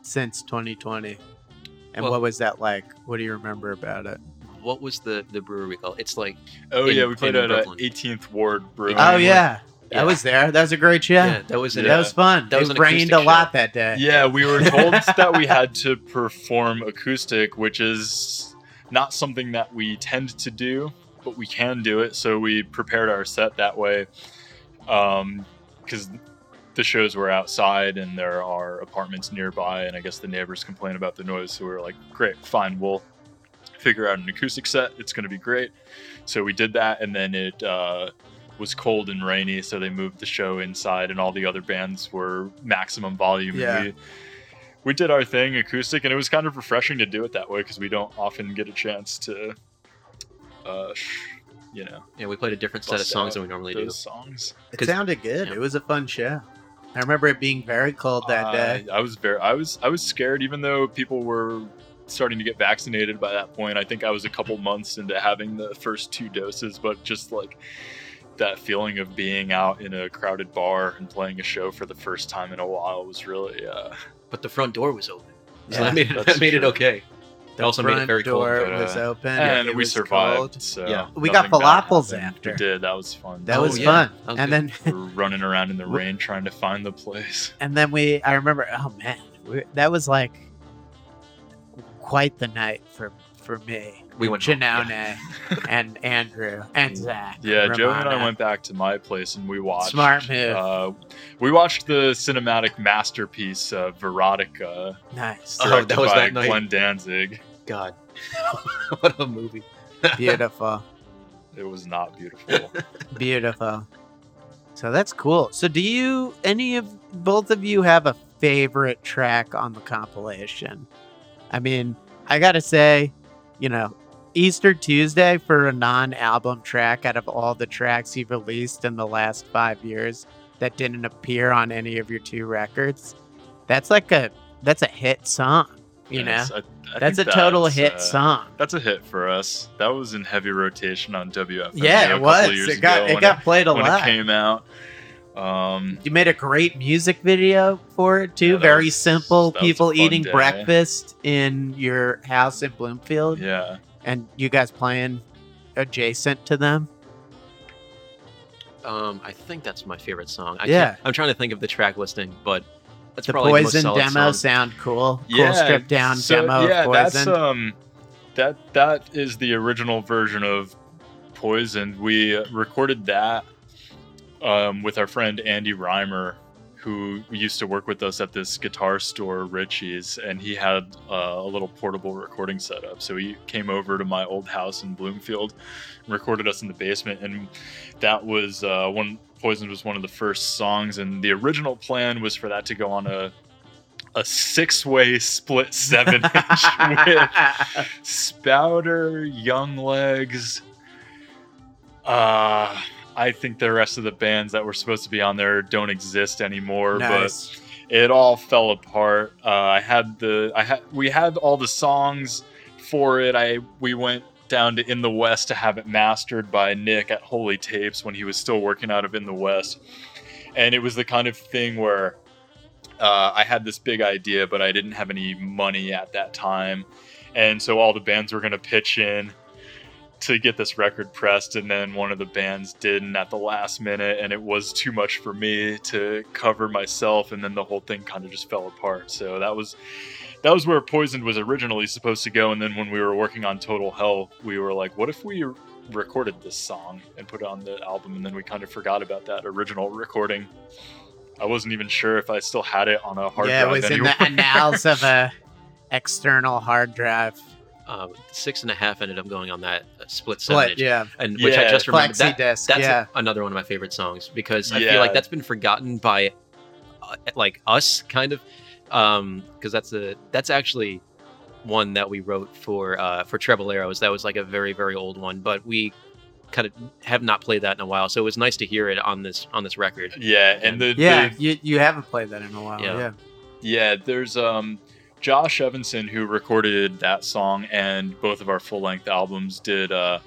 since 2020? And Well- what was that like? What do you remember about it? What was the the brewery called? It's like Oh In- yeah, we played at uh, Brooklyn. 18th Ward Brewing. Oh yeah, Yeah. I was there. That was a great show. yeah, that was an That was fun. That was it an rained acoustic a lot show. that day. Yeah, we were told that we had to perform acoustic, which is not something that we tend to do, but we can do it. So we prepared our set that way, because the shows were outside and there are apartments nearby, and I guess the neighbors complain about the noise. So we were like, "Great, fine, we'll figure out an acoustic set. It's going to be great." So we did that, and then it. Uh, was cold and rainy, so they moved the show inside, and all the other bands were maximum volume. Yeah. And we, we did our thing acoustic, and it was kind of refreshing to do it that way because we don't often get a chance to, uh, sh- you know, Yeah, we played a different set of songs than we normally do. songs. It sounded good. yeah. It was a fun show. I remember it being very cold that day. Uh, I was very, I was, I was scared, even though people were starting to get vaccinated by that point. I think I was a couple months into having the first two doses, but just like that feeling of being out in a crowded bar and playing a show for the first time in a while was really uh, But the front door was open, so Yeah, that made it that made it okay. It also made it Front very cold. door but, uh, was open. and it we was survived. cold. So Yeah. We got nothing bad falafels happened. after. We did. That was fun. That Oh, was yeah. fun. That was and good. then We were running around in the We- rain trying to find the place. and then we I remember oh man, we, that was like quite the night for for me. We went home, Janone and Andrew and Zach. Yeah, Joe and I went back to my place and we watched. Smart move. Uh, we watched the cinematic masterpiece uh, Verotika, Nice. Oh, that was by that night? Glenn Danzig. God, what a movie! Beautiful. It was not beautiful. Beautiful. So that's cool. So do you any of both of you have a favorite track on the compilation? I mean, I got to say, you know, Easter Tuesday for a non-album track out of all the tracks you've released in the last 5 years that didn't appear on any of your two records. That's like a that's a hit song, you And know. I- I That's a total that's, hit uh, song. That's a hit for us. That was in heavy rotation on WFM. Yeah, it was. Years It got it got played a when lot. it came out. Um, You made a great music video for it too. Yeah, Very was- simple. that was a People eating day. breakfast in your house in Bloomfield, yeah, and you guys playing adjacent to them. Um, I think that's my favorite song. I yeah, I'm trying to think of the track listing, but that's the probably the most Poison solid demo song. sound cool. yeah. Cool stripped down so, demo Yeah, of that's um, that that is the original version of Poison. We uh, recorded that um, with our friend Andy Reimer, who used to work with us at this guitar store, Richie's, and he had uh, a little portable recording setup. So he came over to my old house in Bloomfield, and recorded us in the basement, and that was uh, one. Poison was one of the first songs, and the original plan was for that to go on a a six-way split seven inch with Spouter, Young Legs. Uh, I think the rest of the bands that were supposed to be on there don't exist anymore. nice. But it all fell apart. Uh, I had the I had we had all the songs for it. I we went down to In the West to have it mastered by Nick at Holy Tapes when he was still working out of In the West, and it was the kind of thing where uh, I had this big idea, but I didn't have any money at that time, and so all the bands were going to pitch in to get this record pressed and then one of the bands didn't at the last minute and it was too much for me to cover myself and then the whole thing kind of just fell apart so that was that was where poisoned was originally supposed to go and then when we were working on total hell we were like what if we recorded this song and put it on the album and then we kind of forgot about that original recording i wasn't even sure if i still had it on a hard drive. yeah, it was anywhere. in the annals of a external hard drive. Um, six and a half ended up going on that uh, split seven Split, inch, yeah, and which I just remembered. That, disc. that's yeah, a- another one of my favorite songs because I Yeah. feel like that's been forgotten by uh, like us kind of um because that's a that's actually one that we wrote for uh for Treboleros that was like a very very old one but we kind of have not played that in a while so it was nice to hear it on this on this record yeah and the, yeah. the You you haven't played that in a while. Yeah. yeah. Yeah, there's um Josh Evanson who recorded that song and both of our full length albums did uh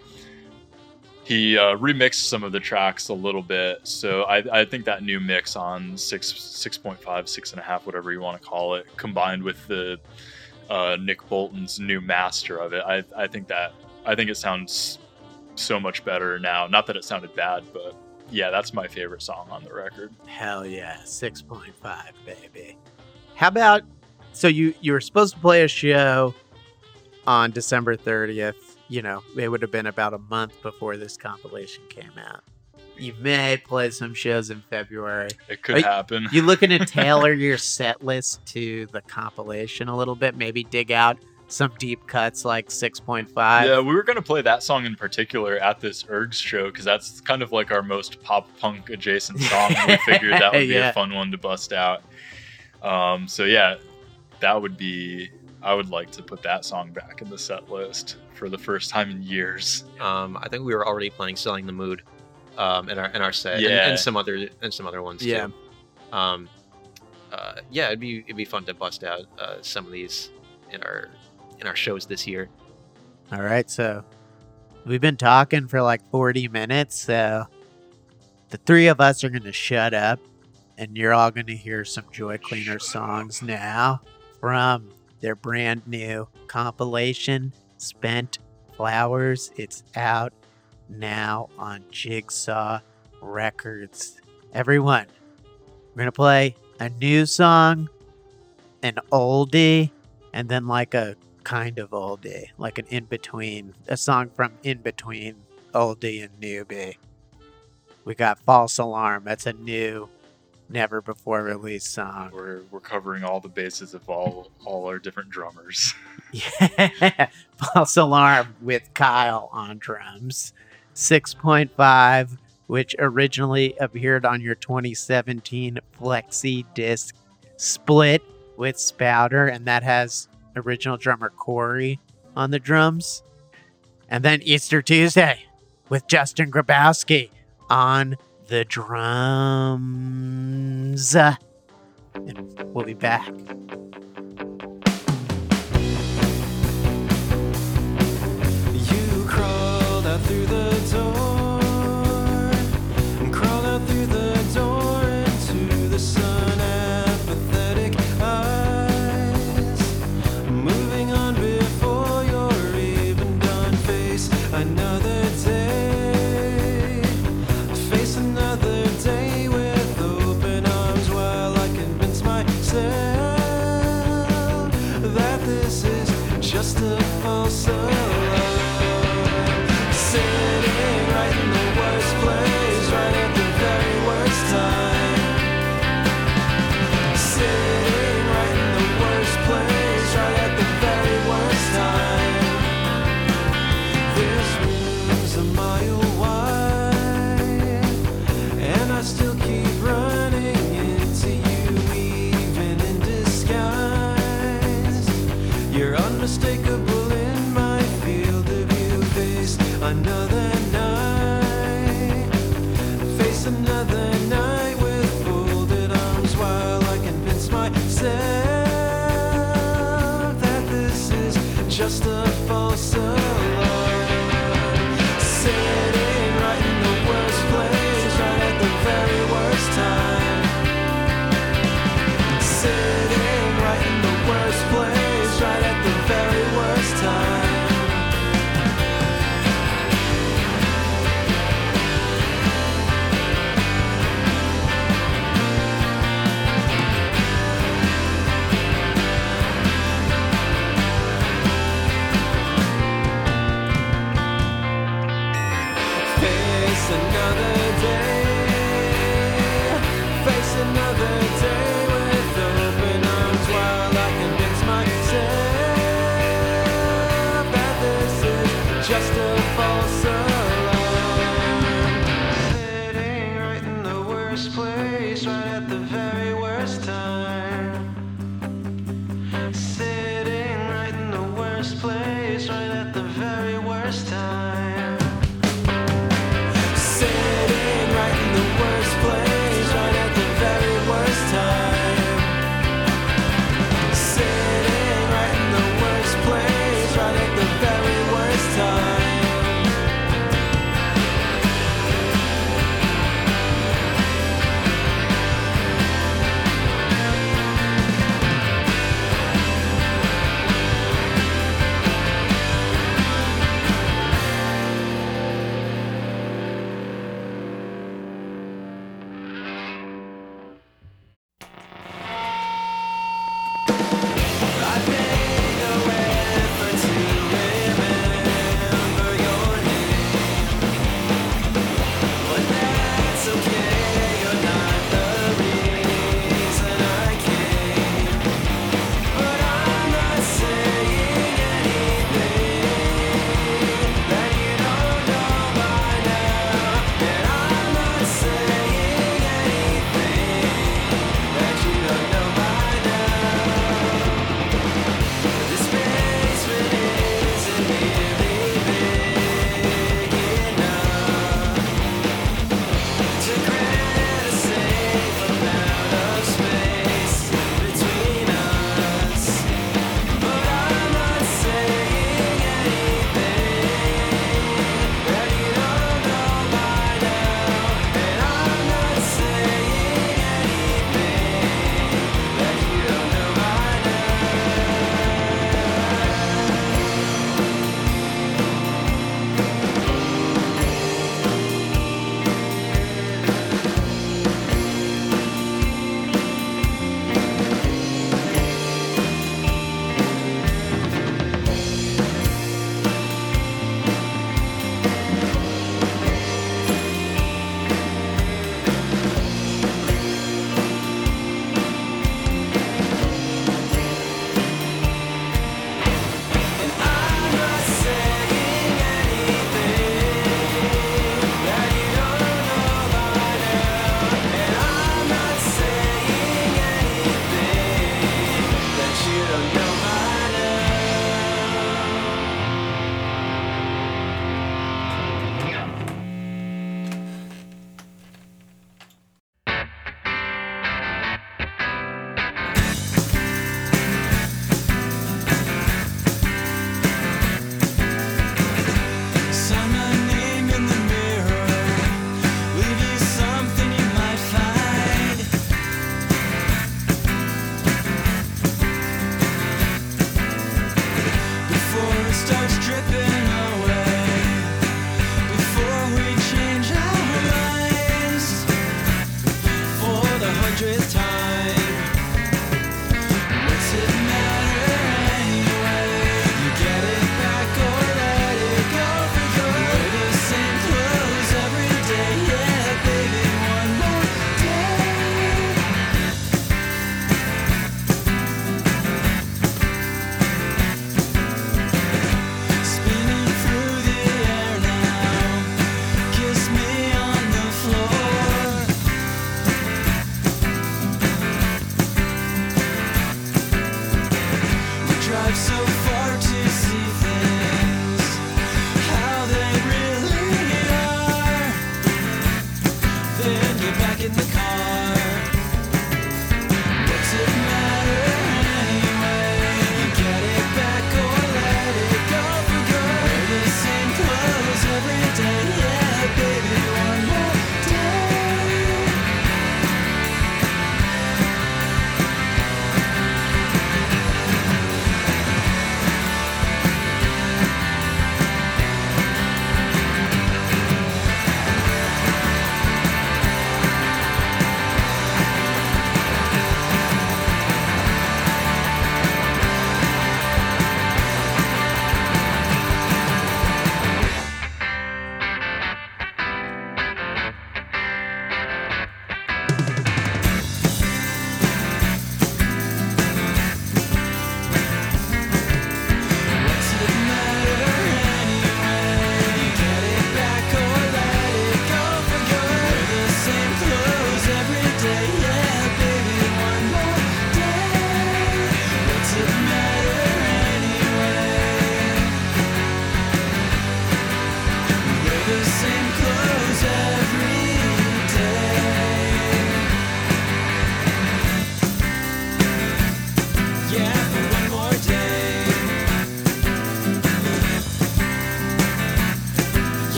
he uh, remixed some of the tracks a little bit. So I, I think that new mix on six six point five, six and a half, whatever you want to call it, combined with the uh, Nick Bolton's new master of it, I I think that I think it sounds so much better now. Not that it sounded bad, but yeah, that's my favorite song on the record. Hell yeah, six point five, baby. How about so you you were supposed to play a show on December thirtieth. You know, it would have been about a month before this compilation came out. You may play some shows in February. It could Are you- happen. You looking to tailor your set list to the compilation a little bit? Maybe dig out some deep cuts like six point five. Yeah, we were gonna play that song in particular at this Ergs show because that's kind of like our most pop punk adjacent song. and we figured that would be Yeah. a fun one to bust out. Um, so yeah, that would be I would like to put that song back in the set list for the first time in years. Um, I think we were already playing "Selling the Mood" um, in our in our set, yeah. and, and, some other and some other ones yeah. too. Um, uh, yeah, it'd be it'd be fun to bust out uh, some of these in our in our shows this year. All right, so we've been talking for like forty minutes, so the three of us are going to shut up, and you're all going to hear some Joy Cleaner songs now from their brand new compilation, Spent Flowers. It's out now on Jigsaw Records. Everyone, we're going to play a new song, an oldie, and then like a kind of oldie, like an in between, a song from in between oldie and newbie. We got False Alarm. That's a new never before released song. We're, we're covering all the bases of all all our different drummers. yeah, false alarm with Kyle on drums. 6.5, which originally appeared on your 2017 flexi disc split with Spouter, and that has original drummer Corey on the drums. And then Easter Tuesday with Justin Grabowski on the drums. And we'll be back.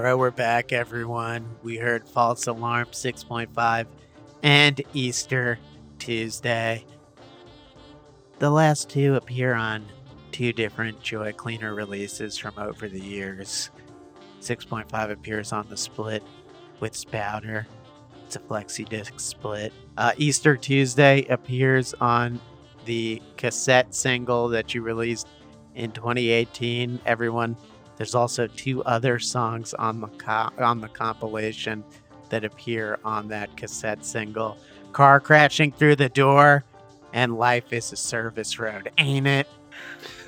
We're back, everyone. We heard False Alarm 6.5 and Easter Tuesday. The last two appear on two different Joy Cleaner releases from over the years. 6.5 appears on the split with Spouter. It's a flexi disc split. Uh, Easter Tuesday appears on the cassette single that you released in 2018. Everyone there's also two other songs on the co- on the compilation that appear on that cassette single. Car crashing through the door and life is a service road. Ain't it?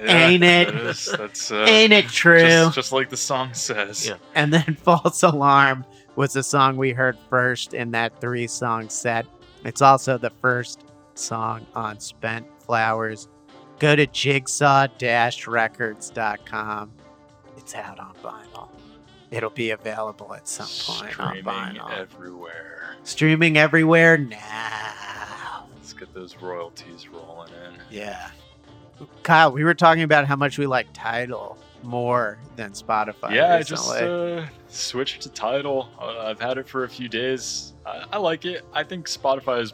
Ain't it? that is- that's uh, Ain't it true? Just, just like the song says. Yeah. And then False Alarm was the song we heard first in that three song set. It's also the first song on Spent Flowers. Go to jigsaw records.com. It's out on vinyl. It'll be available at some point on Streaming vinyl. everywhere. Streaming everywhere now. Let's get those royalties rolling in. Yeah. Kyle, we were talking about how much we like Tidal more than Spotify. yeah, I just uh, switched to Tidal. Uh, I've had it for a few days. I, I like it. I think Spotify is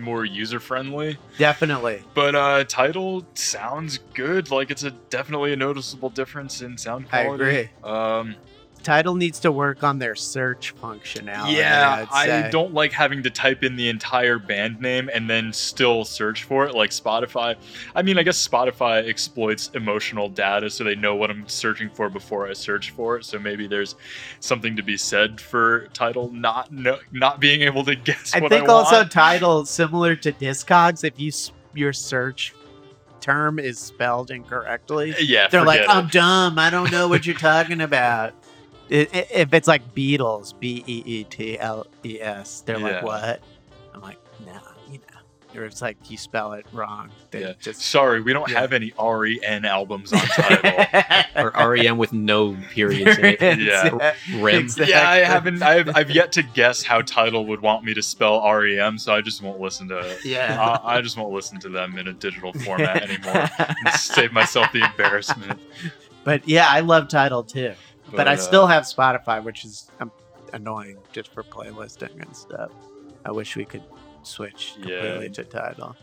more user friendly, Definitely. but uh, Tidal sounds good. Like it's a definitely a noticeable difference in sound quality. I agree. Um, Tidal needs to work on their search functionality. yeah, I don't like having to type in the entire band name and then still search for it like Spotify. I mean, I guess Spotify exploits emotional data so they know what I'm searching for before I search for it. So maybe there's something to be said for Tidal not no, not being able to guess what. I think I also Tidal similar to Discogs. If you your search term is spelled incorrectly, yeah, they're like, forget "I'm dumb. I don't know what you're talking about." I- i- If it's like Beatles, B E E T L E S, they're like, "What?" I'm like, "No, you know." Or it's like you spell it wrong. They Yeah. just Sorry, we don't Yeah. have any REN albums on Tidal. or REM with no periods in it. Yeah. Rem. Exactly. Yeah, I haven't. I've, I've yet to guess how Tidal would want me to spell REM, so I just won't listen to it. Yeah. I, I just won't listen to them in a digital format anymore. and save myself the embarrassment. But yeah, I love Tidal too. But, I uh, still have Spotify, which is um, annoying just for playlisting and stuff. I wish we could switch completely Yeah. to Tidal.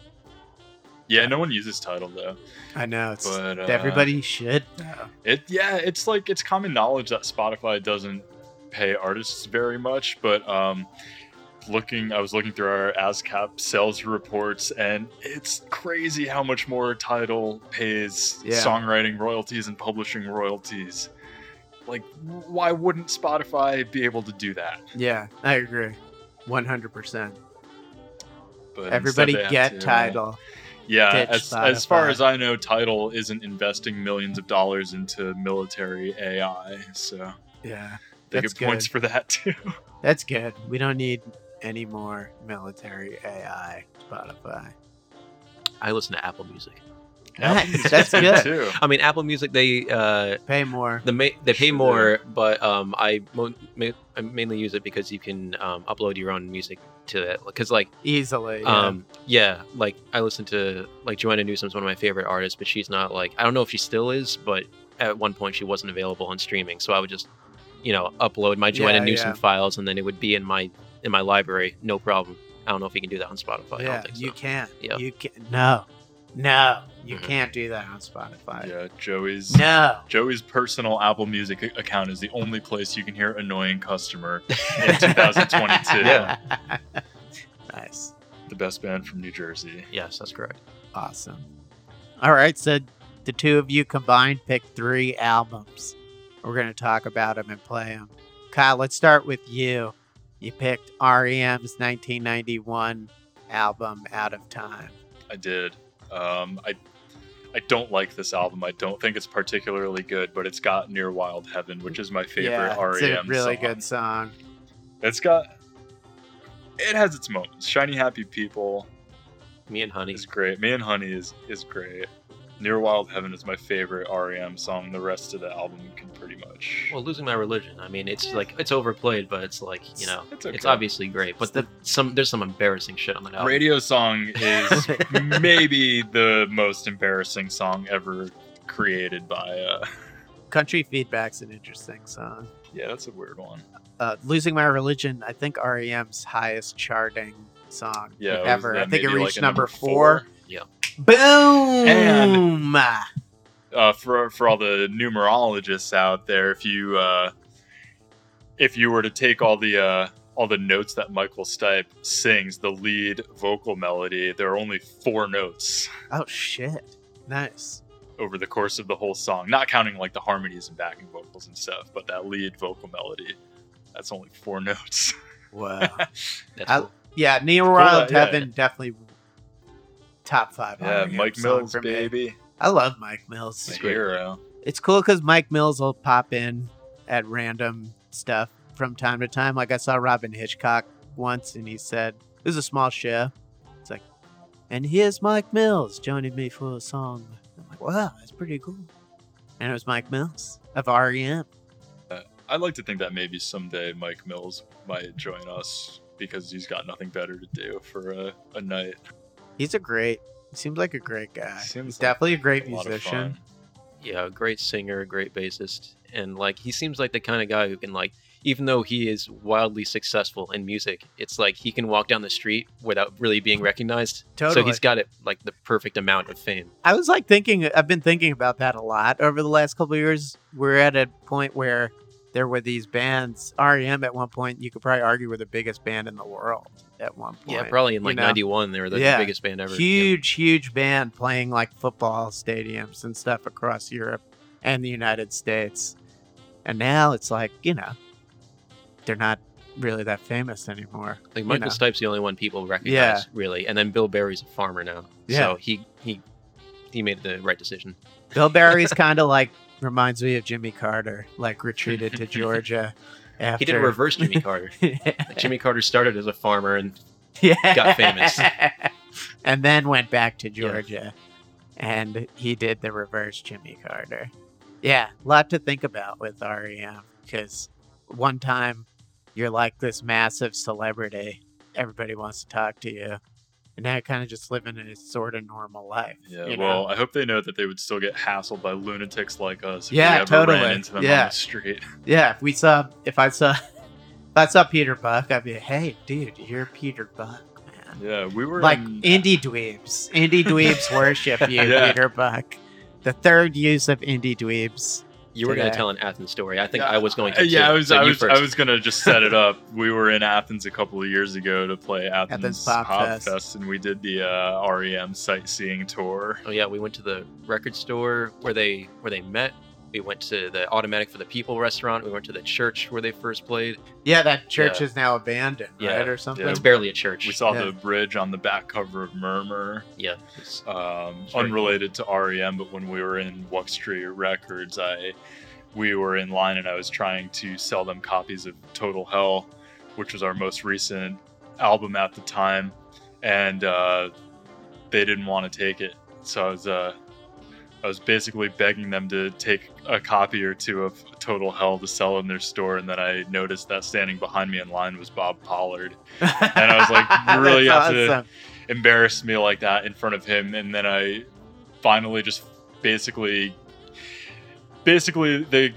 yeah, no one uses Tidal though. I know it's But uh, everybody should. It yeah, it's like it's common knowledge that Spotify doesn't pay artists very much, but um looking I was looking through our ASCAP sales reports and it's crazy how much more Tidal pays Yeah. songwriting royalties and publishing royalties. Like why wouldn't Spotify be able to do that? Yeah, I agree, one hundred percent. But Everybody get to- Tidal. Yeah, as, as far as I know, Tidal isn't investing millions of dollars into military AI, so Yeah, they That's get points good. for that too. that's good. We don't need any more military AI. Spotify. I listen to Apple Music. Nice, that's good. too. I mean, Apple Music they uh, Pay more. the ma- they pay Sure. more, but um, I, mo- ma- I mainly use it because you can um, upload your own music to it. Because like Easily. Yeah. um, yeah, like I listen to like Joanna Newsom's one of my favorite artists, but she's not like I don't know if she still is, but at one point she wasn't available on streaming, so I would just you know upload my Joanna Yeah, Newsom yeah. files, and then it would be in my in my library, no problem. I don't know if you can do that on Spotify. I yeah, don't think so. you can't. Yep. You can. No, no, you Mhm. can't do that on Spotify. Yeah, Joey's No. Joey's personal Apple Music account is the only place you can hear "Annoying Customer" in 2022. Yeah. nice. the best band from New Jersey. Yes, that's correct. Awesome. All right, so the two of you combined picked three albums. We're going to talk about them and play them. Kyle, let's start with you. You picked REM's 1991 album, Out of Time. I did. Um, I I don't like this album. I don't think it's particularly good, but it's got "Near Wild Heaven," which is my favorite yeah, it's REM a really song. good song. It's got. It has its moments. "Shiny Happy People" Me and Honey. is great. "Me and Honey" is is great. "Near Wild Heaven" is my favorite REM song. The rest of the album can pretty much. Well, losing my religion. I mean, it's like it's overplayed, but it's like you know, It's it's, obviously great. But the, some there's some embarrassing shit on that album. Radio song is maybe the most embarrassing song ever created by uh, Country Feedback's an interesting song. Yeah, that's a weird one. Uh, Losing My Religion, I think REM's highest charting song Yeah, ever. I think it reached like number, number four. four. Yeah. Boom! uh, for for all the numerologists out there, if you uh, if you were to take all the uh, all the notes that Michael Stipe sings, the lead vocal melody, there are only four notes oh shit! Nice. over the course of the whole song, not counting like the harmonies and backing vocals and stuff. But that lead vocal melody, that's only four notes. Wow. That's I- cool. yeah, Neil Cool, Wild yeah. Heaven definitely top five. yeah, Mike Mills, me. baby, I love Mike Mills. the great. hero. It's cool because Mike Mills will pop in at random stuff from time to time. Like I saw Robyn Hitchcock once, and he said it was a small show. It's like, and here's Mike Mills joining me for a song. I'm like, wow, that's pretty cool. And it was Mike Mills of REM. Uh, I'd like to think that maybe someday Mike Mills might join us because he's got nothing better to do for a, a night. He's a great. He seems like a great guy. Seems He's like definitely a great A musician. Yeah, a great singer, great bassist, and like he seems like the kind of guy who can like, even though he is wildly successful in music, it's like he can walk down the street without really being recognized. Totally. So he's got it like the perfect amount of fame. I was like thinking, I've been thinking about that a lot over the last couple of years. We're at a point where there were these bands. REM at one point, you could probably argue were the biggest band in the world at one point. Yeah, probably in like '91 they were the Yeah. biggest band ever. Yeah. Huge, huge band playing like football stadiums and stuff across Europe and the United States. And now it's like, you know, they're not really that famous anymore. Like you Michael know. Stipe's the only one people recognize, Yeah. really, and then Bill Berry's a farmer now, Yeah. so he he he made the right decision. Bill Berry's kind of like reminds me of Jimmy Carter, like retreated to Georgia after He did a reverse Jimmy Carter. Jimmy Carter started as a farmer, and yeah. got famous. and then went back to Georgia. And he did the reverse Jimmy Carter. Yeah, a lot to think about with REM because one time you're like this massive celebrity, everybody wants to talk to you. And now kind of just living a sort of normal life. Yeah, you well. I hope they know that they would still get hassled by lunatics like us if Yeah, we ever totally. ran into them Yeah. on the street. yeah. If we saw, if I saw, if I saw Peter Buck, I'd be, like, hey, dude, you're Peter Buck, man. Yeah, we were like in, indie dweebs. Indie dweebs worship you, Yeah. Peter Buck. The third use of indie dweebs. You were going to tell an Athens story. I think Yeah, I was going Uh, to. yeah, too. I was, I was, I was gonna just set it up. We were in Athens a couple of years ago to play Athens, Athens Pop Pop, Fest. and we did the uh, REM sightseeing tour. Oh yeah, we went to the record store where they where they met. We went to the Automatic for the People restaurant. We went to the church where they first played. Yeah, that church Yeah. is now abandoned, Yeah. right, or something. Yeah. It's barely a church. We saw Yeah. the bridge on the back cover of Murmur. yeah, it's- um, very unrelated to REM, but when we were in Wuxtry Records, I we were in line and I was trying to sell them copies of Total Hell, which was our most recent album at the time, and uh, they didn't want to take it. So I was uh, I was basically begging them to take a copy or two of Total Hell to sell in their store, and then I noticed that standing behind me in line was Bob Pollard. and I was like, you really have to- embarrass me like that in front of him and then i finally just basically basically the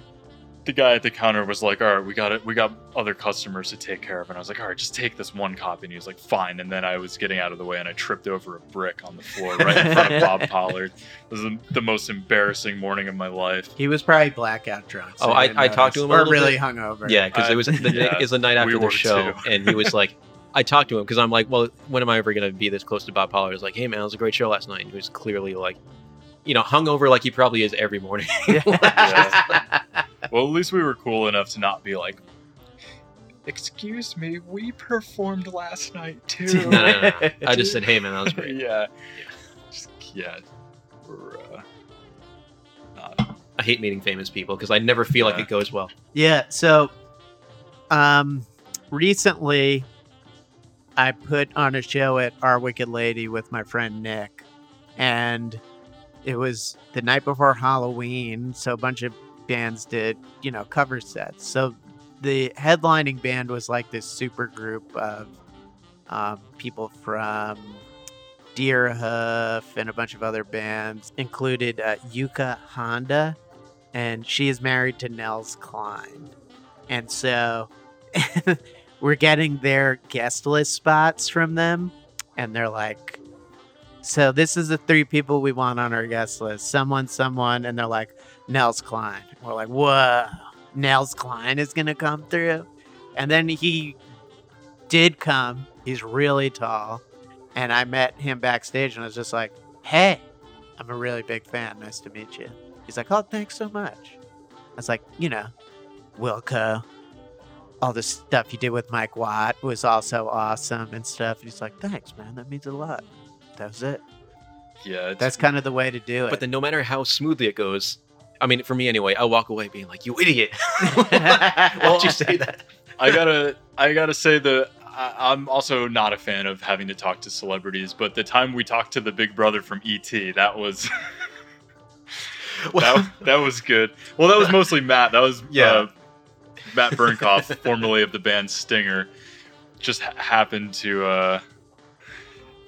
the guy at the counter was like all right we got it we got other customers to take care of and i was like all right just take this one copy and he was like fine and then i was getting out of the way and i tripped over a brick on the floor right in front of bob pollard it was the, the most embarrassing morning of my life He was probably blackout drunk. so Oh, you I- I talked to him a or really bit. hungover. yeah, because it was the, yeah, it was the night we after the show, and he was like, I talked to him because I'm like, well, when am I ever gonna be this close to Bob Pollard? I was like, hey man, it was a great show last night. And he was clearly like, you know, hungover like he probably is every morning. well at least we were cool enough to not be like excuse me we performed last night too no, no, no, no. I just said, hey man, that was great. yeah. Just, yeah. We're, uh, not, I hate meeting famous people because I never feel like it goes well. Yeah. So, um, recently, I put on a show at Our Wicked Lady with my friend Nick, and it was the night before Halloween. So a bunch of bands did, you know, cover sets. So the headlining band was like this super group of um, people from Deerhoof and a bunch of other bands, included uh, Yuka Honda and she is married to Nels Cline. And so we're getting their guest list spots from them, and they're like, so this is the three people we want on our guest list. Someone, someone, and they're like, Nels Cline. We're like, whoa, Nels Cline is gonna come through. And then he did come. He's really tall. And I met him backstage and I was just like, hey, I'm a really big fan. Nice to meet you. He's like, oh, thanks so much. I was like, you know, Wilco, all the stuff you did with Mike Watt was also awesome and stuff. And he's like, thanks, man. That means a lot. That was it. Yeah, That's kind of the way to do it. But then, no matter how smoothly it goes, I mean, for me anyway, I'll walk away being like, "You idiot! Why'd you say that?" I gotta I gotta say that I, I'm also not a fan of having to talk to celebrities. But the time we talked to the Big Brother from ET, that was that, that was good. Well, that was mostly Matt. That was Yeah. uh, Matt Burnkoff, formerly of the band Stinger, just ha- happened to. Uh,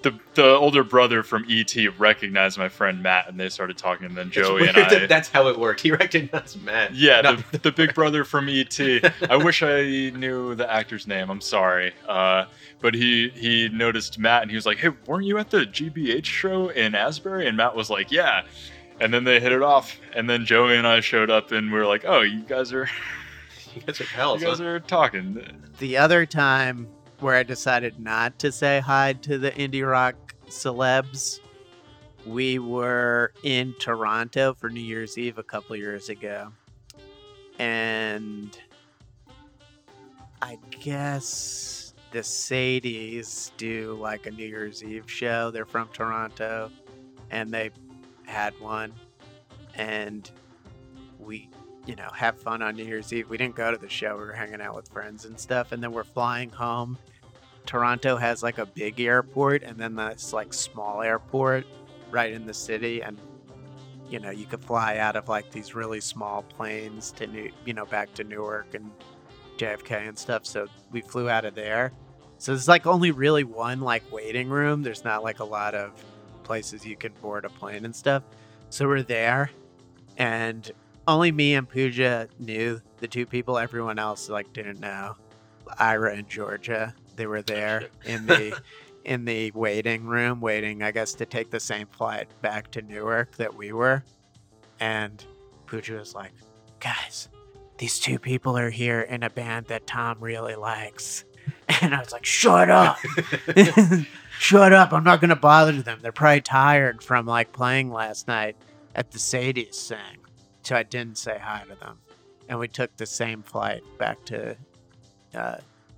the, the older brother from ET recognized my friend Matt, and they started talking. And then It's Joey weird and I, that that's how it worked. He recognized Matt. yeah, Not- the, the big brother from ET. I wish I knew the actor's name. I'm sorry, uh, but he he noticed Matt and he was like, "Hey, weren't you at the GBH show in Asbury?" And Matt was like, "Yeah." And then they hit it off. And then Joey and I showed up, and we were like, "Oh, you guys are you guys are pals. you guys huh? are talking." the other time where I decided not to say hi to the indie rock celebs, we were in Toronto for New Year's Eve a couple years ago. And I guess the Sadies do like a New Year's Eve show. They're from Toronto and they had one. And we you know, have fun on New Year's Eve. We didn't go to the show. We were hanging out with friends and stuff. And then we're flying home. Toronto has like a big airport and then this like small airport right in the city. And, you know, you could fly out of like these really small planes to New, you know, back to Newark and JFK and stuff. So we flew out of there. So there's like only really one like waiting room. There's not like a lot of places you can board a plane and stuff. So we're there and only me and Pooja knew the two people. Everyone else like didn't know. Ira and Georgia, they were there in the in the waiting room, waiting, I guess, to take the same flight back to Newark that we were. And Pooja was like, "Guys, these two people are here in a band that Tom really likes." And I was like, "Shut up." Shut up. I'm not going to bother them. They're probably tired from like playing last night at the Sadie's thing. So I didn't say hi to them. And we took the same flight back to uh,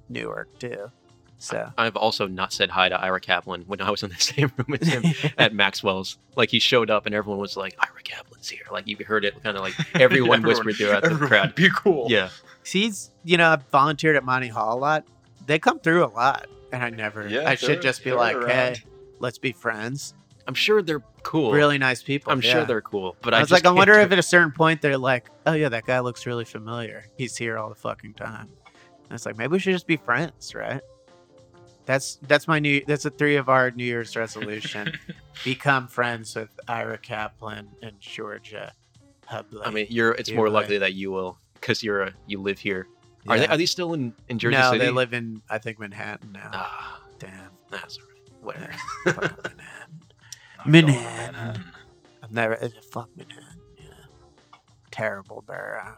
Newark too. So I've also not said hi to Ira Kaplan when I was in the same room as him at Maxwell's. Like he showed up and everyone was like, "Ira Kaplan's here." Like you heard it, kind of like everyone, whispered throughout the crowd. Be cool. Yeah, he's, you know, I've volunteered at Monty Hall a lot. They come through a lot. And I never, Yeah, I should just be like, around. hey, let's be friends. I'm sure they're cool. Really nice people. I'm yeah. sure they're cool. But I I, was just like, I wonder if at a certain point they're like, oh yeah, that guy looks really familiar. He's here all the fucking time. And it's like maybe we should just be friends, right? That's that's my new. That's a three of our New Year's resolution: become friends with Ira Kaplan and Georgia Hubley. I mean, you're. It's Yeah, more right. likely that you will because you're a. You live here. Are they? Are they still in in Jersey no, City? they live in I think Manhattan now. Ah, Damn, that's all right. Whatever. yeah, fucking Manhattan. Manhattan. Manhattan. I've never uh, fuck Manhattan. Yeah, terrible borough.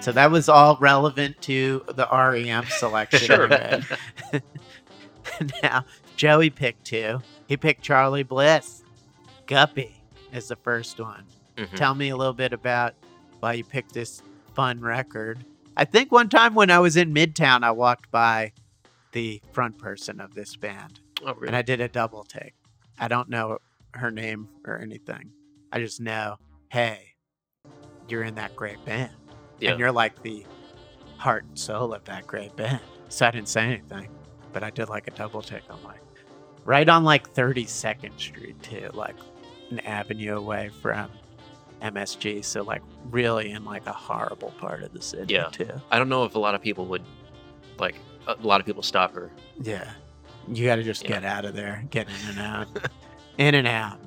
So that was all relevant to the REM selection. Sure. now, Joey picked two. He picked Charly Bliss. Guppy is the first one. Mhm. Tell me a little bit about why you picked this fun record. I think one time when I was in Midtown, I walked by the front person of this band Oh, really? and I did a double take. I don't know her name or anything. I just know, hey, you're in that great band Yeah. and you're like the heart and soul of that great band. So I didn't say anything. but I did like a double take on like right on like 32nd Street too, like an avenue away from MSG. So like really in like a horrible part of the city Yeah. too. I don't know if a lot of people would, like, a lot of people stop her. Yeah. You got to just Yeah. get out of there, get in and out, in and out.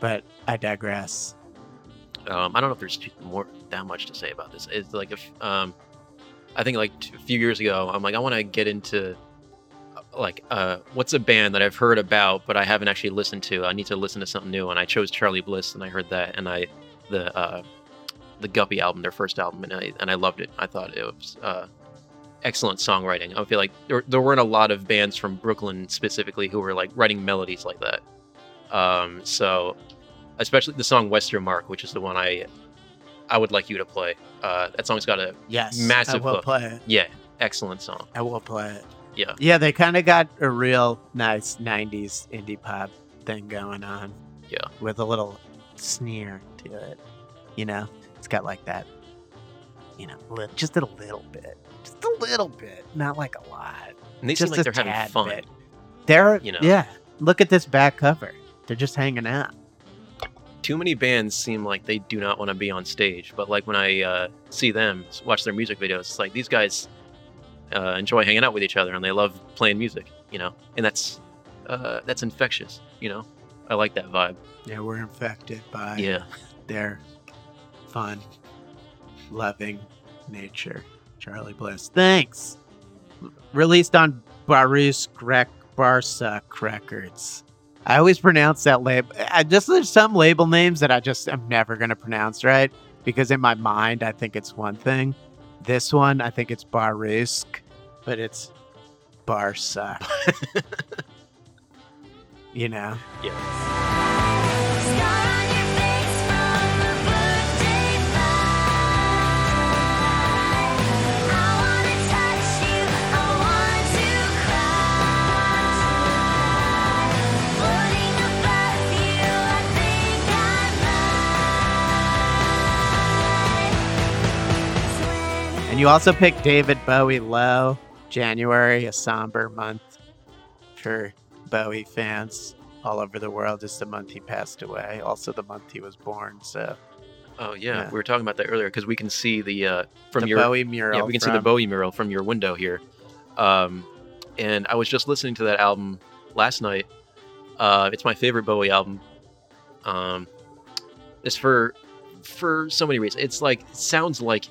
But I digress. Um, I don't know if there's more that much to say about this. It's like if um, I think like a few years ago, I'm like I want to get into uh, like uh, what's a band that I've heard about but I haven't actually listened to. I need to listen to something new, and I chose Charly Bliss, and I heard that, and I the uh, the Guppy album, their first album, and I and I loved it. I thought it was uh, excellent songwriting. I feel like there, there weren't a lot of bands from Brooklyn specifically who were like writing melodies like that. Um, so especially the song Westermarck, which is the one I I would like you to play. Uh, that song's got a Yes. Massive I will hook. play it. yeah, excellent song. I will play it. Yeah. Yeah, they kind of got a real nice 90s indie pop thing going on. Yeah. With a little sneer to it. You know, it's got like that, you know, li- just a little bit. Just a little bit. Not like a lot. And they just seem like they're having fun. bit. They're, You know. yeah. Look at this back cover. They're just hanging out. Too many bands seem like they do not want to be on stage, but like when I uh, see them watch their music videos, it's like these guys uh, enjoy hanging out with each other and they love playing music, you know, and that's uh, that's infectious, you know. I like that vibe. Yeah, we're infected by Yeah. their fun, loving nature. Charly Bliss. Thanks. Released on Baruch Rec Barsuk Records. I always pronounce that label. I just there's some label names that I just am never gonna pronounce right because in my mind I think it's one thing. This one I think it's Baruch, but it's Barsuk. you know. Scar And you also picked David Bowie low. January, a somber month for Bowie fans all over the world. Is the month he passed away. Also the month he was born. So Oh yeah, Yeah. we were talking about that earlier because we can see the uh, from the your Bowie mural. yeah we can see the Bowie mural from your window here. Um, and I was just listening to that album last night. Uh, it's my favorite Bowie album. Um, it's for for so many reasons. It's like it sounds like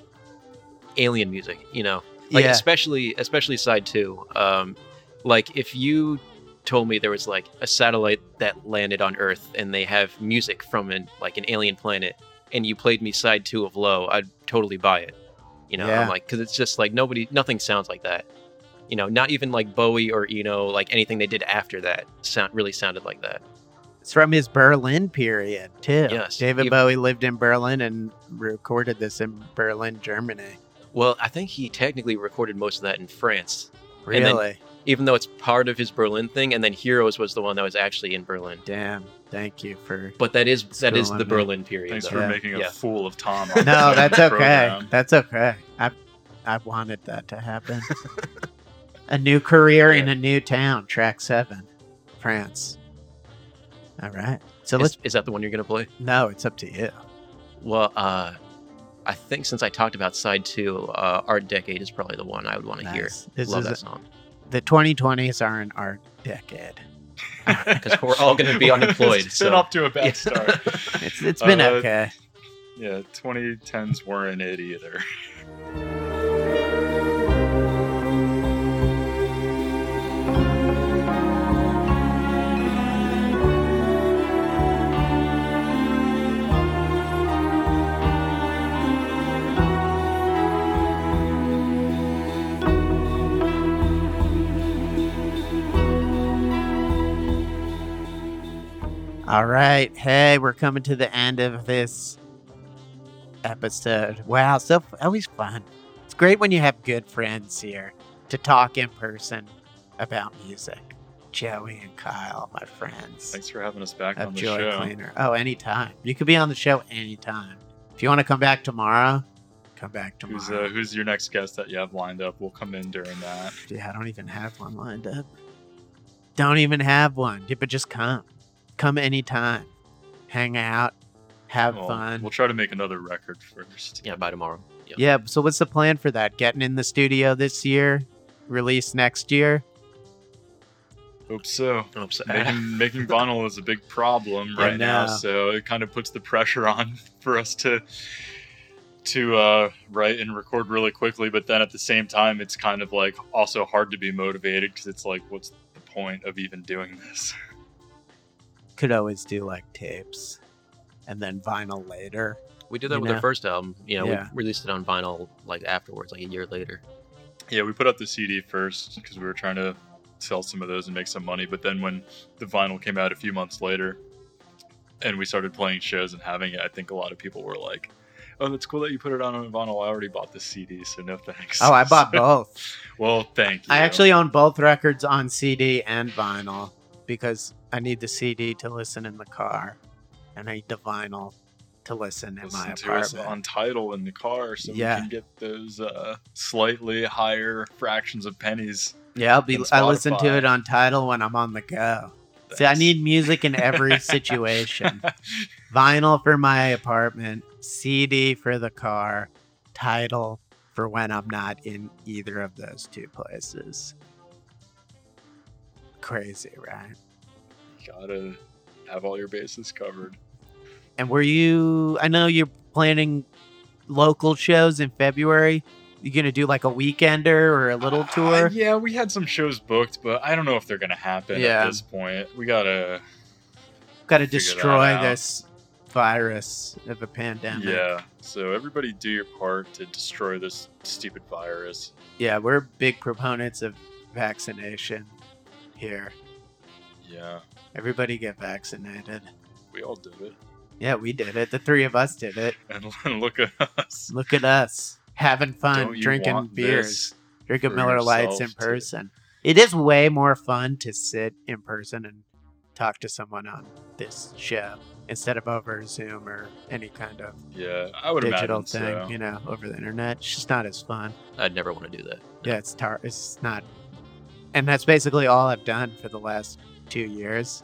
alien music, you know, like yeah, especially especially side two. Um, like if you told me there was like a satellite that landed on Earth and they have music from an like an alien planet, and you played me side two of Low, I'd totally buy it. You know, Yeah. I'm like because it's just like nobody, nothing sounds like that. You know, not even like Bowie or you know like anything they did after that sound really sounded like that. it's from his Berlin period too. Yes, David Bowie lived in Berlin and recorded this in Berlin, Germany. Well, I think he technically recorded most of that in France, And then- Really? even though it's part of his Berlin thing. And then Heroes was the one that was actually in Berlin. Damn. Thank you for. But that is that is the me. Berlin period. Thanks though. for Yeah. making a Yeah. fool of Tom. on No, that's okay. program. That's okay. I I wanted that to happen. a new career in a new town, track seven, France. All right. So Is, let's. is that the one you're gonna play? No, it's up to you. Well, uh, I think since I talked about side two, uh, Art Decade is probably the one I would want to hear. Nice. This Love is that a- song the 2020s are an art decade. because we're all going to be unemployed. It's so been off to a Yeah. bad start. It's it's been Uh, okay. yeah, 2010s weren't it either. All right. Hey, we're coming to the end of this episode. Wow, so always fun. It's great when you have good friends here to talk in person about music. Joey and Kyle, my friends Thanks for having us back on the Joy show. Cleaner. Oh, anytime. You could be on the show anytime. If you want to come back tomorrow, come back tomorrow. Who's uh, who's your next guest that you have lined up? We'll come in during that. Yeah, I don't even have one lined up. Don't even have one. Yeah, but just come. Come anytime. Hang out. Have Well, fun. We'll try to make another record first. Yeah, by tomorrow. Yeah. yeah, so what's the plan for that? Getting in the studio this year? Release next year? Hope so. I'm so- Making making vinyl is a big problem right now, so it kind of puts the pressure on for us to to uh, write and record really quickly. But then at the same time, it's kind of like also hard to be motivated because it's like, what's the point of even doing this? Could always do like tapes and then vinyl later. we did that you with know? our first album. You know, Yeah. we released it on vinyl like afterwards, like a year later. Yeah, we put out the CD first because we were trying to sell some of those and make some money. But then when the vinyl came out a few months later, and we started playing shows and having it, I think a lot of people were like, "Oh, that's cool that you put it on on vinyl. I already bought the CD, so no thanks." Oh, I bought both. well, thank you. I actually own both records on CD and vinyl because I need the CD to listen in the car and I need the vinyl to listen in listen my apartment. on Tidal in the car, so Yeah. we can get those uh, slightly higher fractions of pennies. yeah, I'll be. I listen to it on Tidal when I'm on the go. See, I need music in every situation. Vinyl for my apartment, CD for the car, Tidal for when I'm not in either of those two places. Crazy, right? Gotta have all your bases covered. And were you? I know you're planning local shows in February. You gonna do like a weekender or a little Uh, tour? yeah, we had some shows booked, but I don't know if they're gonna happen Yeah. at this point. We gotta, Got to destroy this virus of a pandemic. yeah. So everybody do your part to destroy this stupid virus. yeah. We're big proponents of vaccination here. Yeah, Everybody get vaccinated. we all did it, Yeah, we did it. The three of us did it. and look at us. Look at us having fun, Don't you drinking want beers, this drinking for Miller Lites in yourself, too? person. It is way more fun to sit in person and talk to someone on this show instead of over Zoom or any kind of Yeah, I would digital imagine thing, so. you know, over the internet. It's just not as fun. I'd never want to do that. Yeah, it's tar. It's not, and that's basically all I've done for the last two years.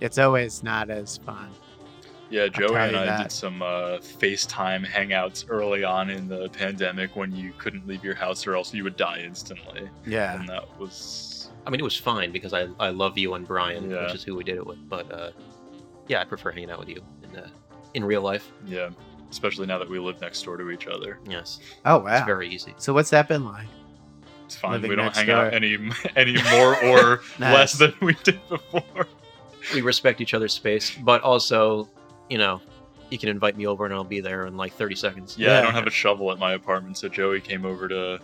It's always not as fun. Yeah, Joey tell and I that. did some uh, FaceTime hangouts early on in the pandemic when you couldn't leave your house or else you would die instantly, Yeah, and that was I mean, it was fine because I, I love you and Brian, Yeah. which is who we did it with. But uh, yeah, I prefer hanging out with you in, uh, in real life. yeah. Especially now that we live next door to each other, Yes, Oh wow, it's wow. very easy. So what's that been like? It's fine. Living we don't hang door. out any any more or Nice. less than we did before. We respect each other's space, but also, you know, you can invite me over and I'll be there in like 30 seconds. Yeah, I don't have a shovel at my apartment, so Joey came over to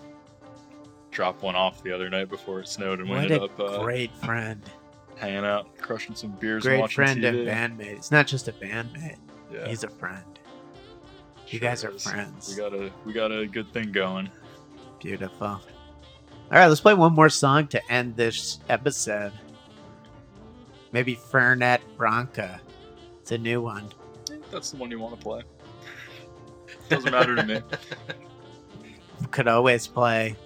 drop one off the other night before it snowed, and we ended a up uh, great friend, hanging out, crushing some beers, and great watching friend TV. and bandmate. It's not just a bandmate; Yeah, he's a friend. You sure guys are is. friends. We got a we got a good thing going. Beautiful. All right, let's play one more song to end this episode. Maybe Fernet Branca. It's a new one. That's the one you want to play. Doesn't matter to me. Could always play.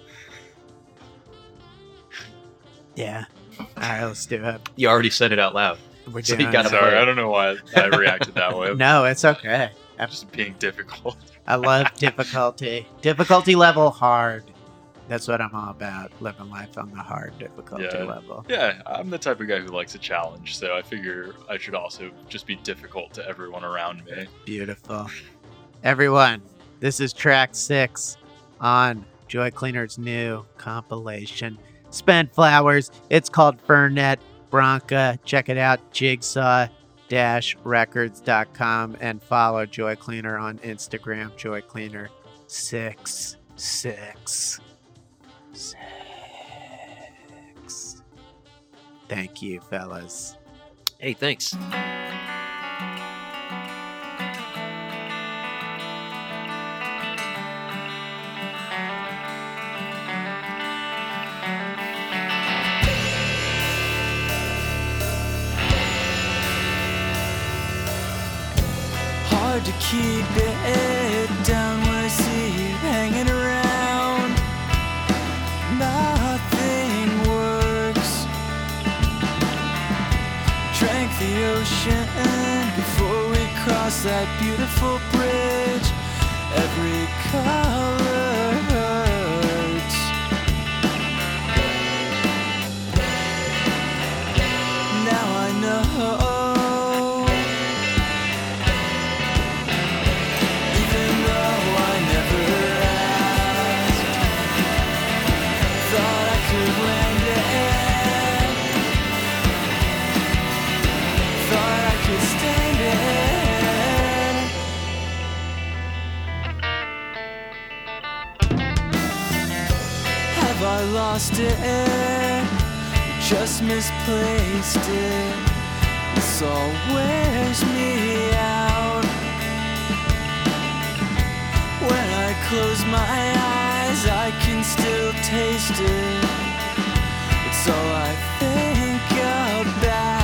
Yeah. All right, let's do it. You already said it out loud. We're So doing gotta it. play Sorry. I don't know why I reacted that way. No, it's okay. I'm just being difficult. I love difficulty. difficulty level hard. That's what I'm all about. Living life on the hard difficulty Yeah. level. Yeah, I'm the type of guy who likes a challenge, so I figure I should also just be difficult to everyone around me. Beautiful. Everyone, this is track six on Joy Cleaner's new compilation, Spent Flowers. It's called Fernet Branca. Check it out, jigsaw records.com, and follow Joy Cleaner on Instagram, Joy Cleaner six six six. Thank you, fellas. Hey, thanks. Hard to keep your head beautiful bridge. Every color lost it? Eh? Just misplaced it. This all wears me out. When I close my eyes, I can still taste it. It's all I think about.